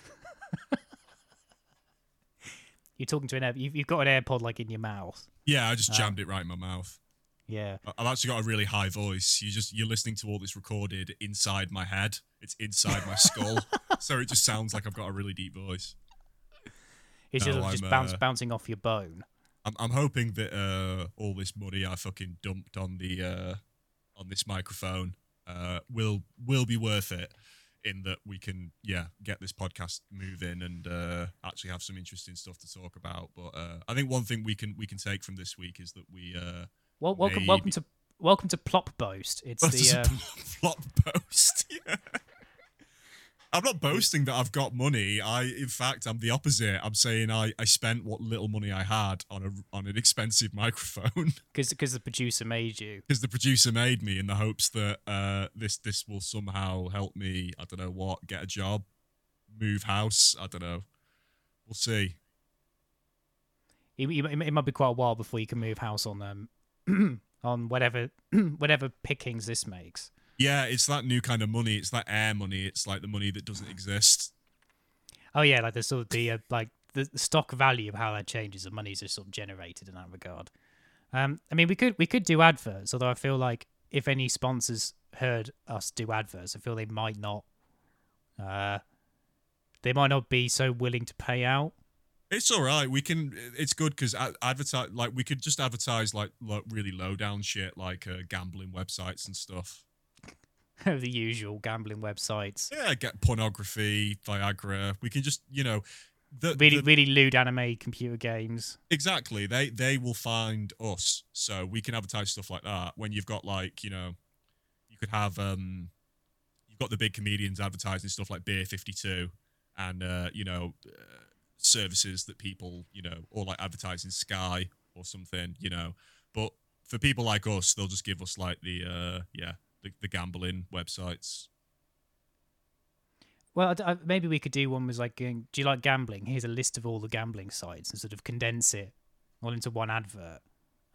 You're talking to an air. You've, you've got an AirPod like in your mouth. Yeah, I just Ah. jammed it right in my mouth. Yeah. I- I've actually got a really high voice. You just you're listening to all this recorded inside my head. It's inside my skull, [LAUGHS] so it just sounds like I've got a really deep voice. It's No, just, just I'm, bounce, uh, bouncing off your bone. I'm I'm hoping that uh, all this money I fucking dumped on the uh, on this microphone uh, will will be worth it. In that we can yeah get this podcast moving and uh, actually have some interesting stuff to talk about. But uh, I think one thing we can we can take from this week is that we uh, Well, welcome, welcome to welcome to Plop Boast. It's just [LAUGHS] the um, [LAUGHS] flop boast. [LAUGHS] Yeah. I'm not boasting that I've got money. I, in fact, I'm the opposite. I'm saying I, I spent what little money I had on a on an expensive [LAUGHS] microphone because because the producer made you. because the producer made me in the hopes that uh, this this will somehow help me. I don't know what, get a job, move house. I don't know. We'll see. It, it, it might be quite a while before you can move house on them [CLEARS THROAT] on whatever [CLEARS THROAT] whatever pickings this makes. Yeah, it's that new kind of money. It's that air money. It's like the money that doesn't exist. Oh yeah, like the sort of the uh, like the, stock value of how that changes, the money's just sort of generated in that regard. Um, I mean, we could we could do adverts, although I feel like if any sponsors heard us do adverts, I feel they might not. Uh, they might not be so willing to pay out. It's all right. We can. It's good because advertise like we could just advertise like, like really low down shit like uh, gambling websites and stuff. [LAUGHS] the usual gambling websites. Yeah, get pornography, Viagra. We can just you know. The, really, the, really lewd anime computer games. Exactly. They they will find us, so we can advertise stuff like that. When you've got like you know, you could have um, you've got the big comedians advertising stuff like Beer Fifty Two, and uh, you know. Uh, services that people, you know, or like advertising Sky or something, you know. But for people like us, they'll just give us like the uh yeah, the, the gambling websites. Well, maybe we could do one was like, do you like gambling? Here's a list of all the gambling sites and sort of condense it all into one advert.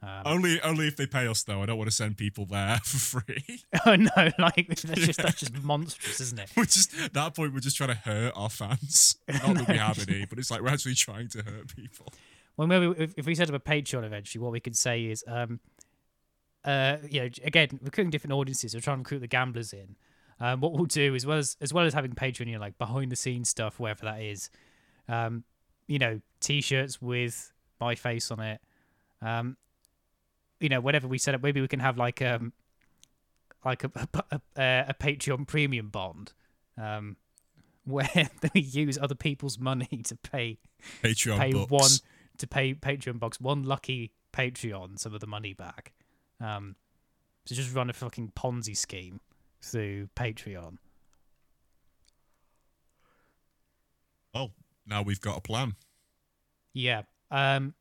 Um, only, only if they pay us though. I don't want to send people there [LAUGHS] for free. [LAUGHS] oh no, [LAUGHS] like that's just that's just monstrous, isn't it? We're just at that point we're just trying to hurt our fans. Not that we have any, but it's like we're actually trying to hurt people. Well, maybe if, if we set up a Patreon eventually, what we could say is, um, uh, you know, again, recruiting different audiences. We're trying to recruit the gamblers in. Um, what we'll do as well as as well as having Patreon, you know, like behind the scenes stuff, wherever that is, um, you know, t-shirts with my face on it. Um, you know, whatever we set up, maybe we can have like um like a a, a, a Patreon premium bond, um, [LAUGHS] where we use other people's money [LAUGHS] to pay Patreon pay one to pay Patreon box one lucky Patreon some of the money back. Um, to just run a fucking Ponzi scheme through Patreon. Oh, now we've got a plan. Yeah. Um,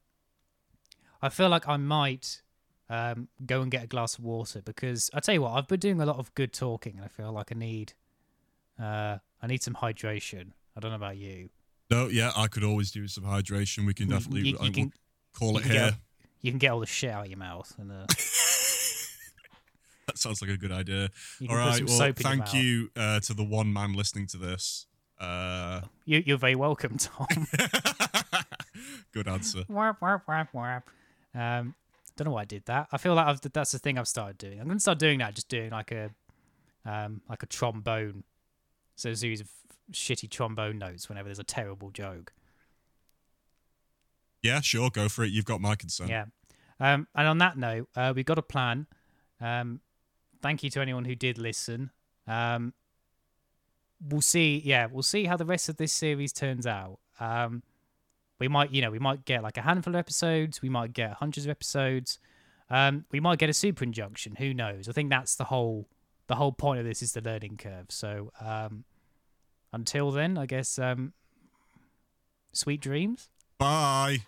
I feel like I might um, go and get a glass of water because I tell you what, I've been doing a lot of good talking, and I feel like I need, uh, I need some hydration. I don't know about you. No, yeah, I could always do some hydration. We can definitely you, you can, call it here. Get, you can get all the shit out of your mouth and. Uh, [LAUGHS] that sounds like a good idea. All right, well, thank you uh, to the one man listening to this. Uh, you, you're very welcome, Tom. [LAUGHS] good answer. Um, don't know why I did that. I feel like I've, that's the thing I've started doing. I'm gonna start doing that, just doing like a, um, like a trombone, so a series of shitty trombone notes whenever there's a terrible joke. Yeah, sure, go for it. You've got my consent. Yeah. Um, and on that note, uh, we've got a plan. Um, thank you to anyone who did listen. Um, we'll see. Yeah, we'll see how the rest of this series turns out. Um, we might, you know, we might get like a handful of episodes. We might get hundreds of episodes. Um, we might get a super injunction. Who knows? I think that's the whole the whole point of this is the learning curve. So um, until then, I guess um, sweet dreams. Bye.